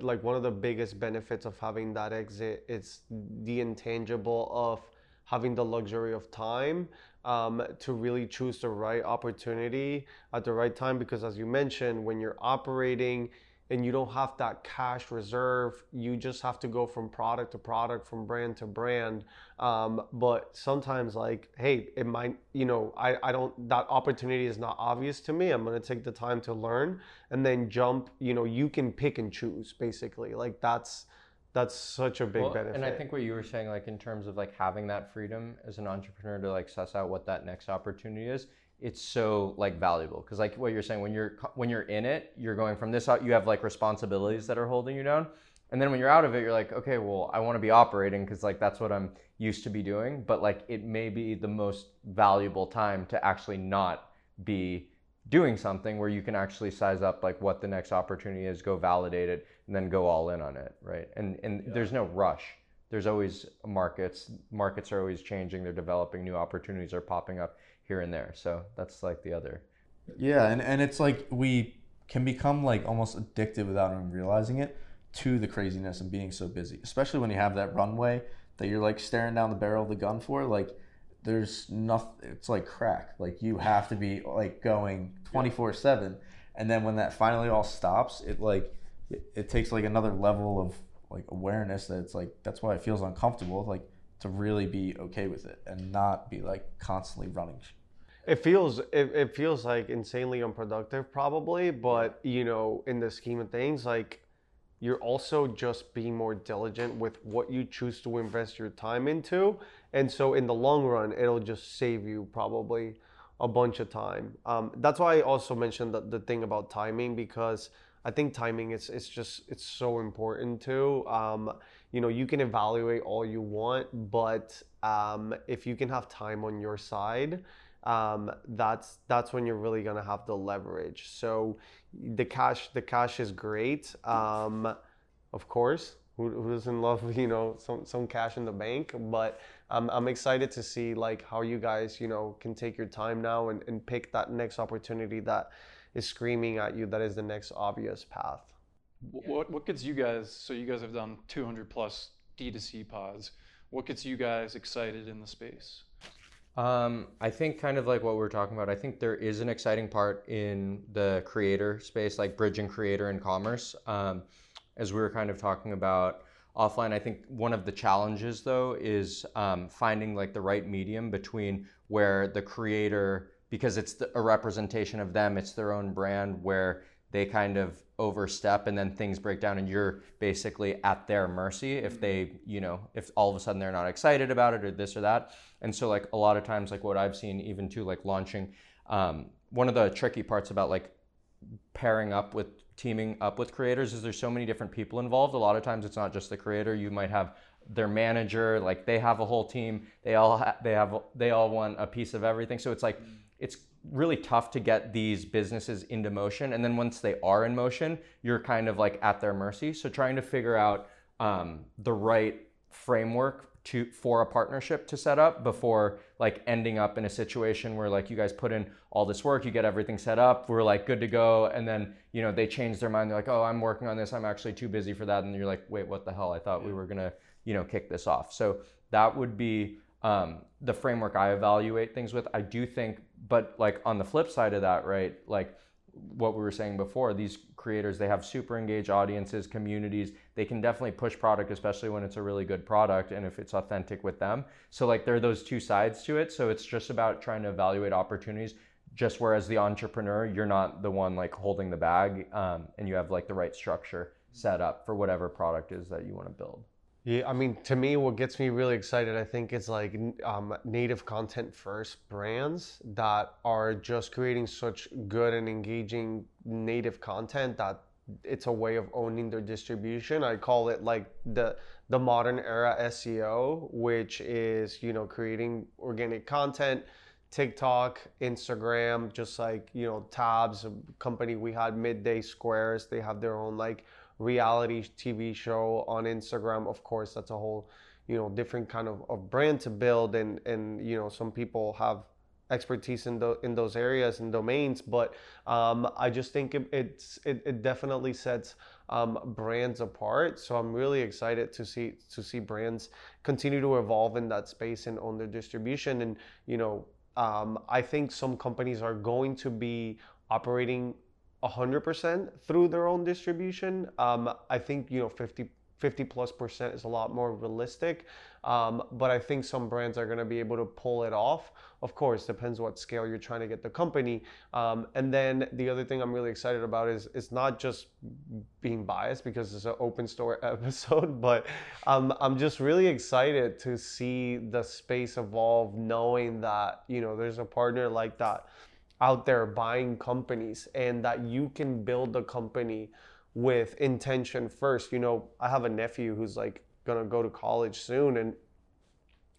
like one of the biggest benefits of having that exit is the intangible of having the luxury of time um, to really choose the right opportunity at the right time because as you mentioned when you're operating and you don't have that cash reserve you just have to go from product to product from brand to brand. Um, but sometimes like hey it might you know I, I don't that opportunity is not obvious to me. I'm going to take the time to learn and then jump you know you can pick and choose basically. Like that's that's such a big Well, benefit And I think what you were saying, like in terms of like having that freedom as an entrepreneur to like suss out what that next opportunity is, it's so like valuable. Because like what you're saying when you're when you're in it you're going from this out you have like responsibilities that are holding you down. And then when you're out of it you're like okay well i want to be operating because like that's what i'm used to be doing. But like it may be the most valuable time to actually not be doing something where you can actually size up like what the next opportunity is go validate it and then go all in on it right? And and yeah. there's no rush. There's always markets. Markets are always changing. They're developing. New opportunities are popping up here and there. So that's like the other. Yeah and, and it's like we can become like almost addicted without even realizing it to the craziness and being so busy especially when you have that runway that you're like staring down the barrel of the gun for. Like there's nothing it's like crack. Like you have to be like going 24 7 and then when that finally all stops it like it, takes like another level of like awareness that it's like that's why it feels uncomfortable like to really be okay with it and not be like constantly running it feels it, it feels like insanely unproductive probably but you know in the scheme of things like you're also just being more diligent with what you choose to invest your time into. And so in the long run, it'll just save you probably a bunch of time. Um, that's why I also mentioned the, the thing about timing because I think timing is it's just it's so important too. Um, you know, you can evaluate all you want, but um, if you can have time on your side, um, that's that's when you're really gonna have the leverage. So the cash the cash is great, um, of course. Who, doesn't love you know some some cash in the bank? But I'm I'm excited to see like how you guys you know can take your time now and, and pick that next opportunity that is screaming at you that is the next obvious path. What what gets you guys? So you guys have done 200 plus D2C pods. What gets you guys excited in the space? Um, I think kind of like what we are talking about. I think there is an exciting part in the creator space, like bridging creator and commerce. Um, as we were kind of talking about offline, I think one of the challenges though is um, finding like the right medium between where the creator, because it's the, a representation of them, it's their own brand, where they kind of overstep and then things break down and you're basically at their mercy if they you know if all of a sudden they're not excited about it or this or that. And so like a lot of times like what i've seen even too like launching um, one of the tricky parts about like pairing up with teaming up with creators is there's so many different people involved. A lot of times it's not just the creator. You might have their manager like they have a whole team. They all ha- they have they all want a piece of everything. So it's like it's really tough to get these businesses into motion. And then once they are in motion, you're kind of like at their mercy. So trying to figure out um, the right framework to for a partnership to set up before like ending up in a situation where like you guys put in all this work, you get everything set up, we're like good to go, and then you know they change their mind. They're like, oh, I'm working on this. I'm actually too busy for that, and you're like, wait, what the hell? I thought we were gonna you know kick this off. So that would be um, the framework I evaluate things with. I do think but like on the flip side of that, right? Like what we were saying before, these creators they have super engaged audiences, communities. They can definitely push product, especially when it's a really good product and if it's authentic with them. So like there are those two sides to it. So it's just about trying to evaluate opportunities. Just whereas the entrepreneur, you're not the one like holding the bag, um, and you have like the right structure set up for whatever product is that you want to build. Yeah, I mean, to me, what gets me really excited, I think, is like um, native content first brands that are just creating such good and engaging native content that it's a way of owning their distribution. I call it like the the modern era SEO, which is you know creating organic content, TikTok, Instagram, just like you know Tabs, a company we had Midday Squares, they have their own like reality TV show on Instagram. Of course, that's a whole, you know, different kind of, of brand to build, and and you know, some people have expertise in the in those areas and domains. But um, I just think it, it's it, it definitely sets um, brands apart. So I'm really excited to see to see brands continue to evolve in that space and own their distribution. And you know, um, I think some companies are going to be operating 100% through their own distribution. Um, I think, you know, 50 50 plus percent is a lot more realistic. Um, but I think some brands are going to be able to pull it off. Of course, depends what scale you're trying to get the company. Um, and then the other thing I'm really excited about is it's not just being biased because it's an open store episode, but um, I'm just really excited to see the space evolve, knowing that you know there's a partner like that out there buying companies and that you can build a company with intention first. You know, I have a nephew who's like gonna go to college soon and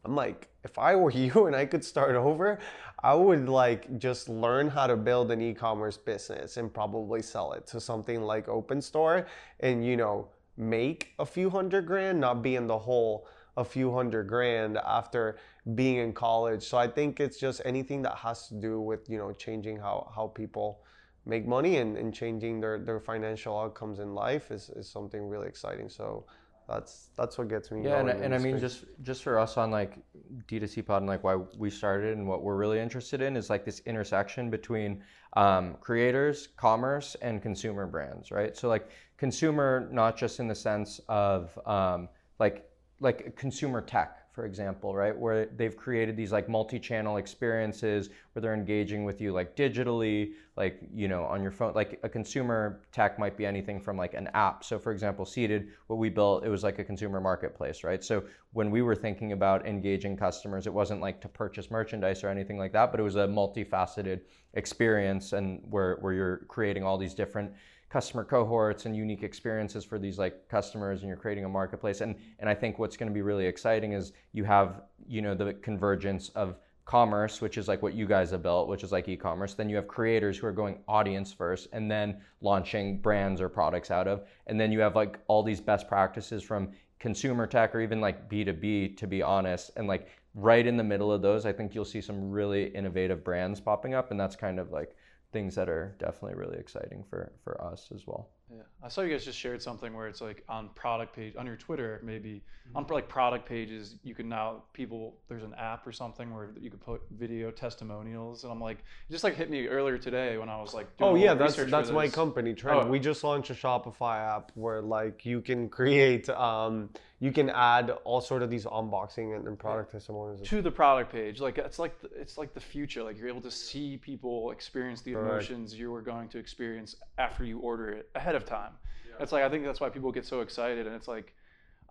I'm like, if I were you and I could start over, I would like just learn how to build an e-commerce business and probably sell it to something like Open Store and you know, make a few hundred grand, not be in the hole a few hundred grand after being in college. So I think it's just anything that has to do with, you know, changing how, how people make money and, and changing their, their financial outcomes in life is, is something really exciting. So that's that's what gets me. Yeah, and, and I mean, just just for us on like D2C Pod and like why we started and what we're really interested in is like this intersection between um, creators, commerce, and consumer brands, right? So like consumer, not just in the sense of um, like like consumer tech for example, right? Where they've created these like multi-channel experiences where they're engaging with you like digitally, like, you know, on your phone. Like a consumer tech might be anything from like an app. So for example, Seated, what we built, it was like a consumer marketplace, right? So when we were thinking about engaging customers, it wasn't like to purchase merchandise or anything like that, but it was a multifaceted experience and where, where you're creating all these different customer cohorts and unique experiences for these like customers and you're creating a marketplace. And and I think what's going to be really exciting is you have you know the convergence of commerce which is like what you guys have built which is like e-commerce. Then you have creators who are going audience first and then launching brands or products out of. And then you have like all these best practices from consumer tech or even like B2B to be honest. And like right in the middle of those I think you'll see some really innovative brands popping up. And that's kind of like things that are definitely really exciting for for us as well. Yeah, I saw you guys just shared something where it's like on product page on your Twitter, maybe mm-hmm. on like product pages, you can now people there's an app or something where you could put video testimonials, and I'm like, it just like hit me earlier today when I was like, oh yeah, that's that's my company Trend. Oh. We just launched a Shopify app where like you can create, um, you can add all sort of these unboxing and, and product yeah. testimonials to the product page. Like it's like the, it's like the future. Like you're able to see people experience the emotions right. you were going to experience after you order it ahead of time. Yeah. It's like I think that's why people get so excited, and it's like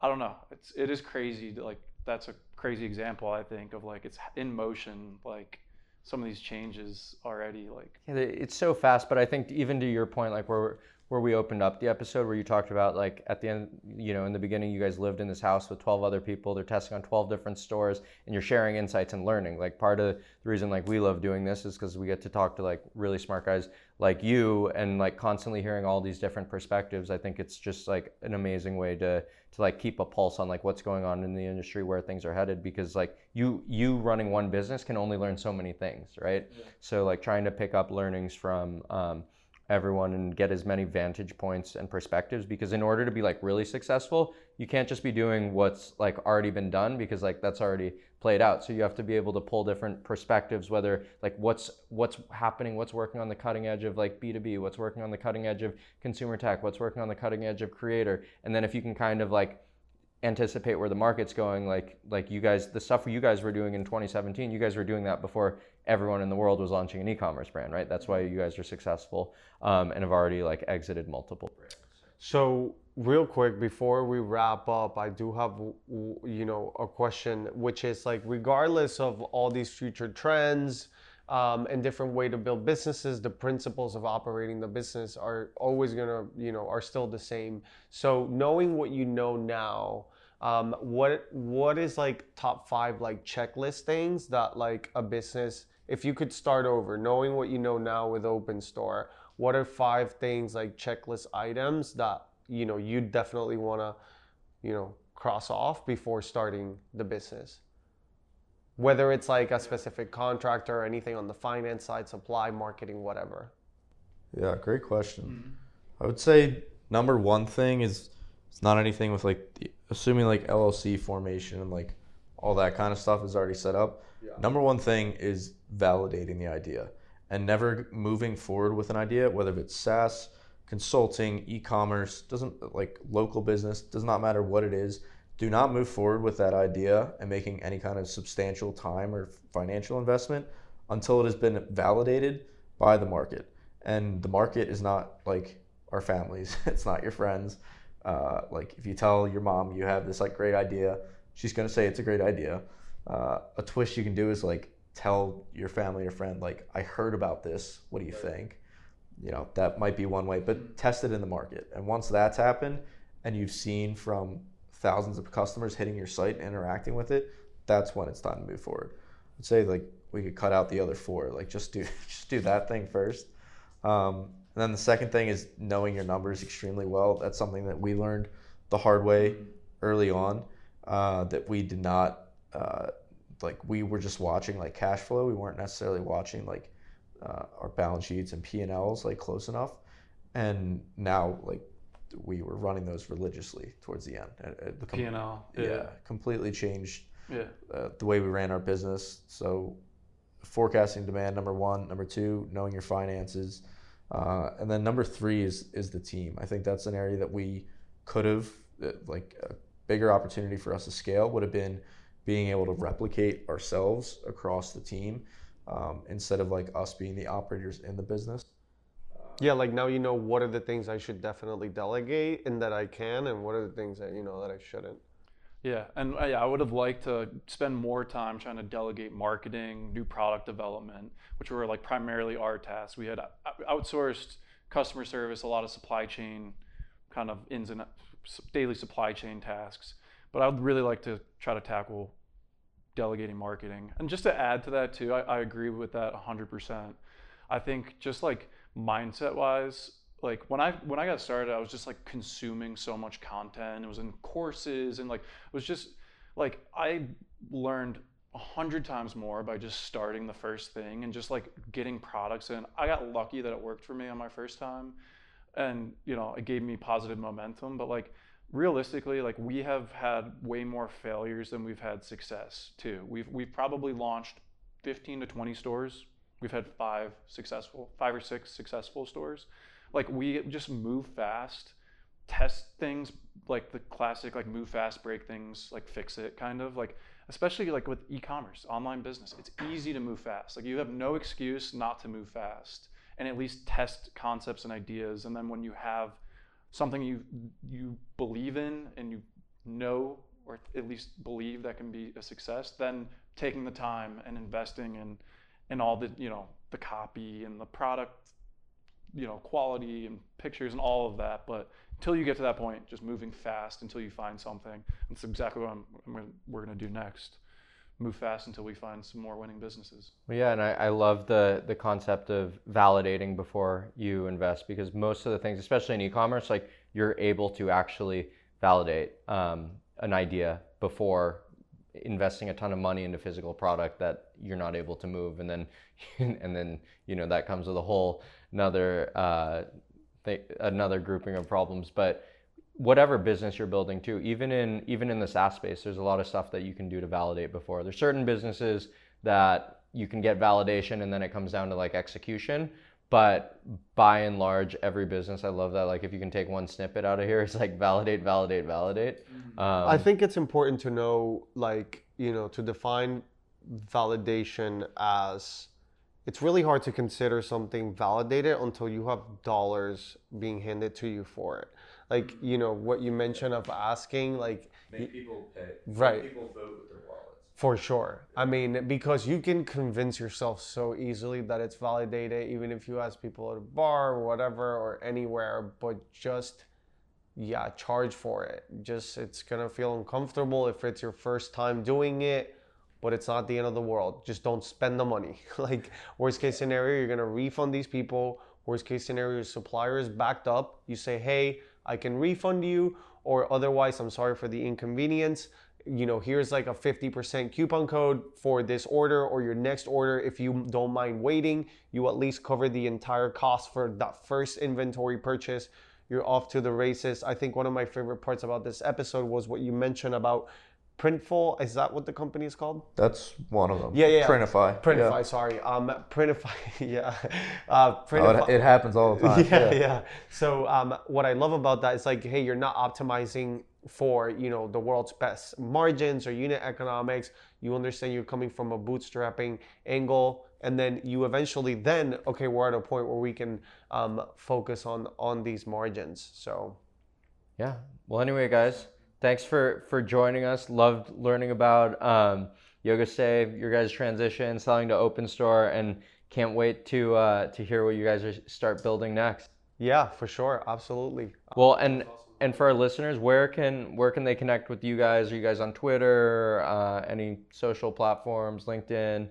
I don't know. It's it is crazy. To, like that's a crazy example I think of like it's in motion. Like some of these changes already. Like yeah, it's so fast. But I think even to your point, like where where we opened up the episode where you talked about like at the end you know in the beginning you guys lived in this house with 12 other people. They're testing on 12 different stores and you're sharing insights and learning. Like part of the reason like we love doing this is because we get to talk to like really smart guys like you and like constantly hearing all these different perspectives. I think it's just like an amazing way to to like keep a pulse on like what's going on in the industry where things are headed because like you you running one business can only learn so many things right? Yeah. so like trying to pick up learnings from um, everyone and get as many vantage points and perspectives because in order to be like really successful you can't just be doing what's like already been done because like that's already played out. So you have to be able to pull different perspectives whether like what's what's happening what's working on the cutting edge of like b2b what's working on the cutting edge of consumer tech what's working on the cutting edge of creator. And then if you can kind of like anticipate where the market's going like like you guys the stuff you guys were doing in 2017 you guys were doing that before everyone in the world was launching an e-commerce brand, right? That's why you guys are successful um, and have already like exited multiple brands. So real quick before we wrap up, I do have you know a question, which is like regardless of all these future trends. Um, and different way to build businesses the principles of operating the business are always gonna you know are still the same so knowing what you know now um, what what is like top five like checklist things that like a business if you could start over, knowing what you know now with Open Store, what are five things like checklist items that you know you definitely want to, you know, cross off before starting the business? Whether it's like a specific contractor or anything on the finance side, supply, marketing, whatever. Yeah, great question. Mm-hmm. I would say number one thing is it's not anything with like the, assuming like LLC formation and like all that kind of stuff is already set up. Yeah. Number one thing is validating the idea and never moving forward with an idea, whether it's SaaS, consulting, e-commerce, doesn't like local business, does not matter what it is. Do not move forward with that idea and making any kind of substantial time or financial investment until it has been validated by the market. And the market is not like our families. It's not your friends. Uh, like if you tell your mom you have this like great idea, she's gonna say it's a great idea. Uh, a twist you can do is like tell your family or friend like I heard about this. What do you think? You know that might be one way, but test it in the market. And once that's happened, and you've seen from thousands of customers hitting your site and interacting with it, that's when it's time to move forward. I'd say like we could cut out the other four. Like just do just do that thing first. Um, and then the second thing is knowing your numbers extremely well. That's something that we learned the hard way early on. Uh, that we did not uh, like. We were just watching like cash flow. We weren't necessarily watching like uh, our balance sheets and P and Ls like close enough. And now like we were running those religiously towards the end. It, the P and L. Yeah. yeah. completely changed. Yeah. Uh, the way we ran our business. So forecasting demand number one number two knowing your finances uh, and then number three is is the team. I think that's an area that we could have uh, like a bigger opportunity for us to scale would have been being able to replicate ourselves across the team um, instead of like us being the operators in the business. Yeah like now you know what are the things i should definitely delegate and that i can and what are the things that you know that i shouldn't yeah, and uh, I would have liked to spend more time trying to delegate marketing, new product development, which were like primarily our tasks. We had uh, outsourced customer service, a lot of supply chain kind of ins and daily supply chain tasks. But I would really like to try to tackle delegating marketing. And just to add to that too, I, I agree with that 100%. I think just like mindset wise, like when I when I got started, I was just like consuming so much content. It was in courses and like it was just like I learned a hundred times more by just starting the first thing and just like getting products in. I got lucky that it worked for me on my first time, and you know it gave me positive momentum. But like realistically, like we have had way more failures than we've had success too. We've we've probably launched 15 to 20 stores. We've had five successful, five or six successful stores like we just move fast, test things like the classic like move fast, break things, like fix it kind of like especially like with e-commerce, online business. It's easy to move fast. Like you have no excuse not to move fast and at least test concepts and ideas and then when you have something you you believe in and you know or at least believe that can be a success, then taking the time and investing in in all the you know the copy and the product you know quality and pictures and all of that but until you get to that point just moving fast until you find something. That's exactly what I'm, I'm we're going to do next. Move fast until we find some more winning businesses. Yeah and I, I love the the concept of validating before you invest because most of the things especially in e-commerce like you're able to actually validate um, an idea before investing a ton of money into physical product that you're not able to move and then and then you know that comes with a whole another uh, th- another grouping of problems but whatever business you're building too even in even in the SaaS space there's a lot of stuff that you can do to validate before there's certain businesses that you can get validation and then it comes down to like execution but by and large every business i love that like if you can take one snippet out of here it's like validate validate validate mm-hmm. um, i think it's important to know like you know to define validation as it's really hard to consider something validated until you have dollars being handed to you for it like you know what you mentioned of asking like make people pay right people vote with their wallets. for sure. I mean, because you can convince yourself so easily that it's validated, even if you ask people at a bar or whatever or anywhere, but just, yeah, charge for it. Just, it's gonna feel uncomfortable if it's your first time doing it, but it's not the end of the world. Just don't spend the money. like, worst case scenario, you're gonna refund these people. Worst case scenario, your supplier is backed up. You say, hey, I can refund you, or otherwise, I'm sorry for the inconvenience you know, here's like a 50% coupon code for this order or your next order. If you don't mind waiting, you at least cover the entire cost for that first inventory purchase. You're off to the races. I think one of my favorite parts about this episode was what you mentioned about Printful. Is that what the company is called? That's one of them. Yeah, yeah, yeah. Printify. Printify. Yeah. Sorry. Um, Printify. yeah. Uh, Oh, Printify. it, it happens all the time. yeah, yeah. So um, what I love about that is like, hey, you're not optimizing for you know the world's best margins or unit economics. You understand you're coming from a bootstrapping angle, and then you eventually then okay, we're at a point where we can um, focus on on these margins. So Yeah. Well, anyway, guys, thanks for for joining us. Loved learning about um, Yoga Save, your guys' transition, selling to Open Store, and can't wait to uh, to hear what you guys are start building next. yeah, for sure, absolutely. Well, and and for our listeners, where can where can they connect with you guys? Are you guys on Twitter? Uh, any social platforms, LinkedIn,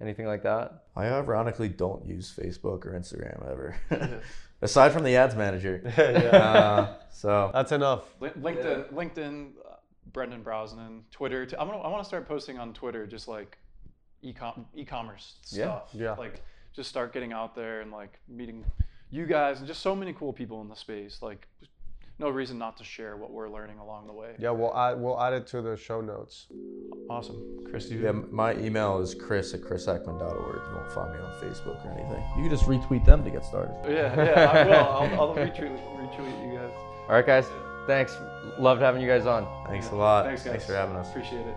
anything like that? I ironically don't use Facebook or Instagram ever, aside from the ads manager. yeah, Uh, so that's enough. Lin- LinkedIn, LinkedIn, uh, Brendan Brosnan, Twitter. T- I want to I want to start posting on Twitter, just like e-com e-commerce Yeah, stuff. yeah. Like just start getting out there and like meeting you guys and just so many cool people in the space. Like no reason not to share what we're learning along the way. Yeah, we'll add we'll add it to the show notes. Awesome, Chris. Do you yeah, my email is chris at chriseckman.org. You won't find me on Facebook or anything. You can just retweet them to get started. Yeah, yeah, I will. I'll, I'll retweet, retweet you guys. All right, guys. Thanks. Loved having you guys on. Thanks a lot. Thanks, guys. Thanks for having us. Appreciate it.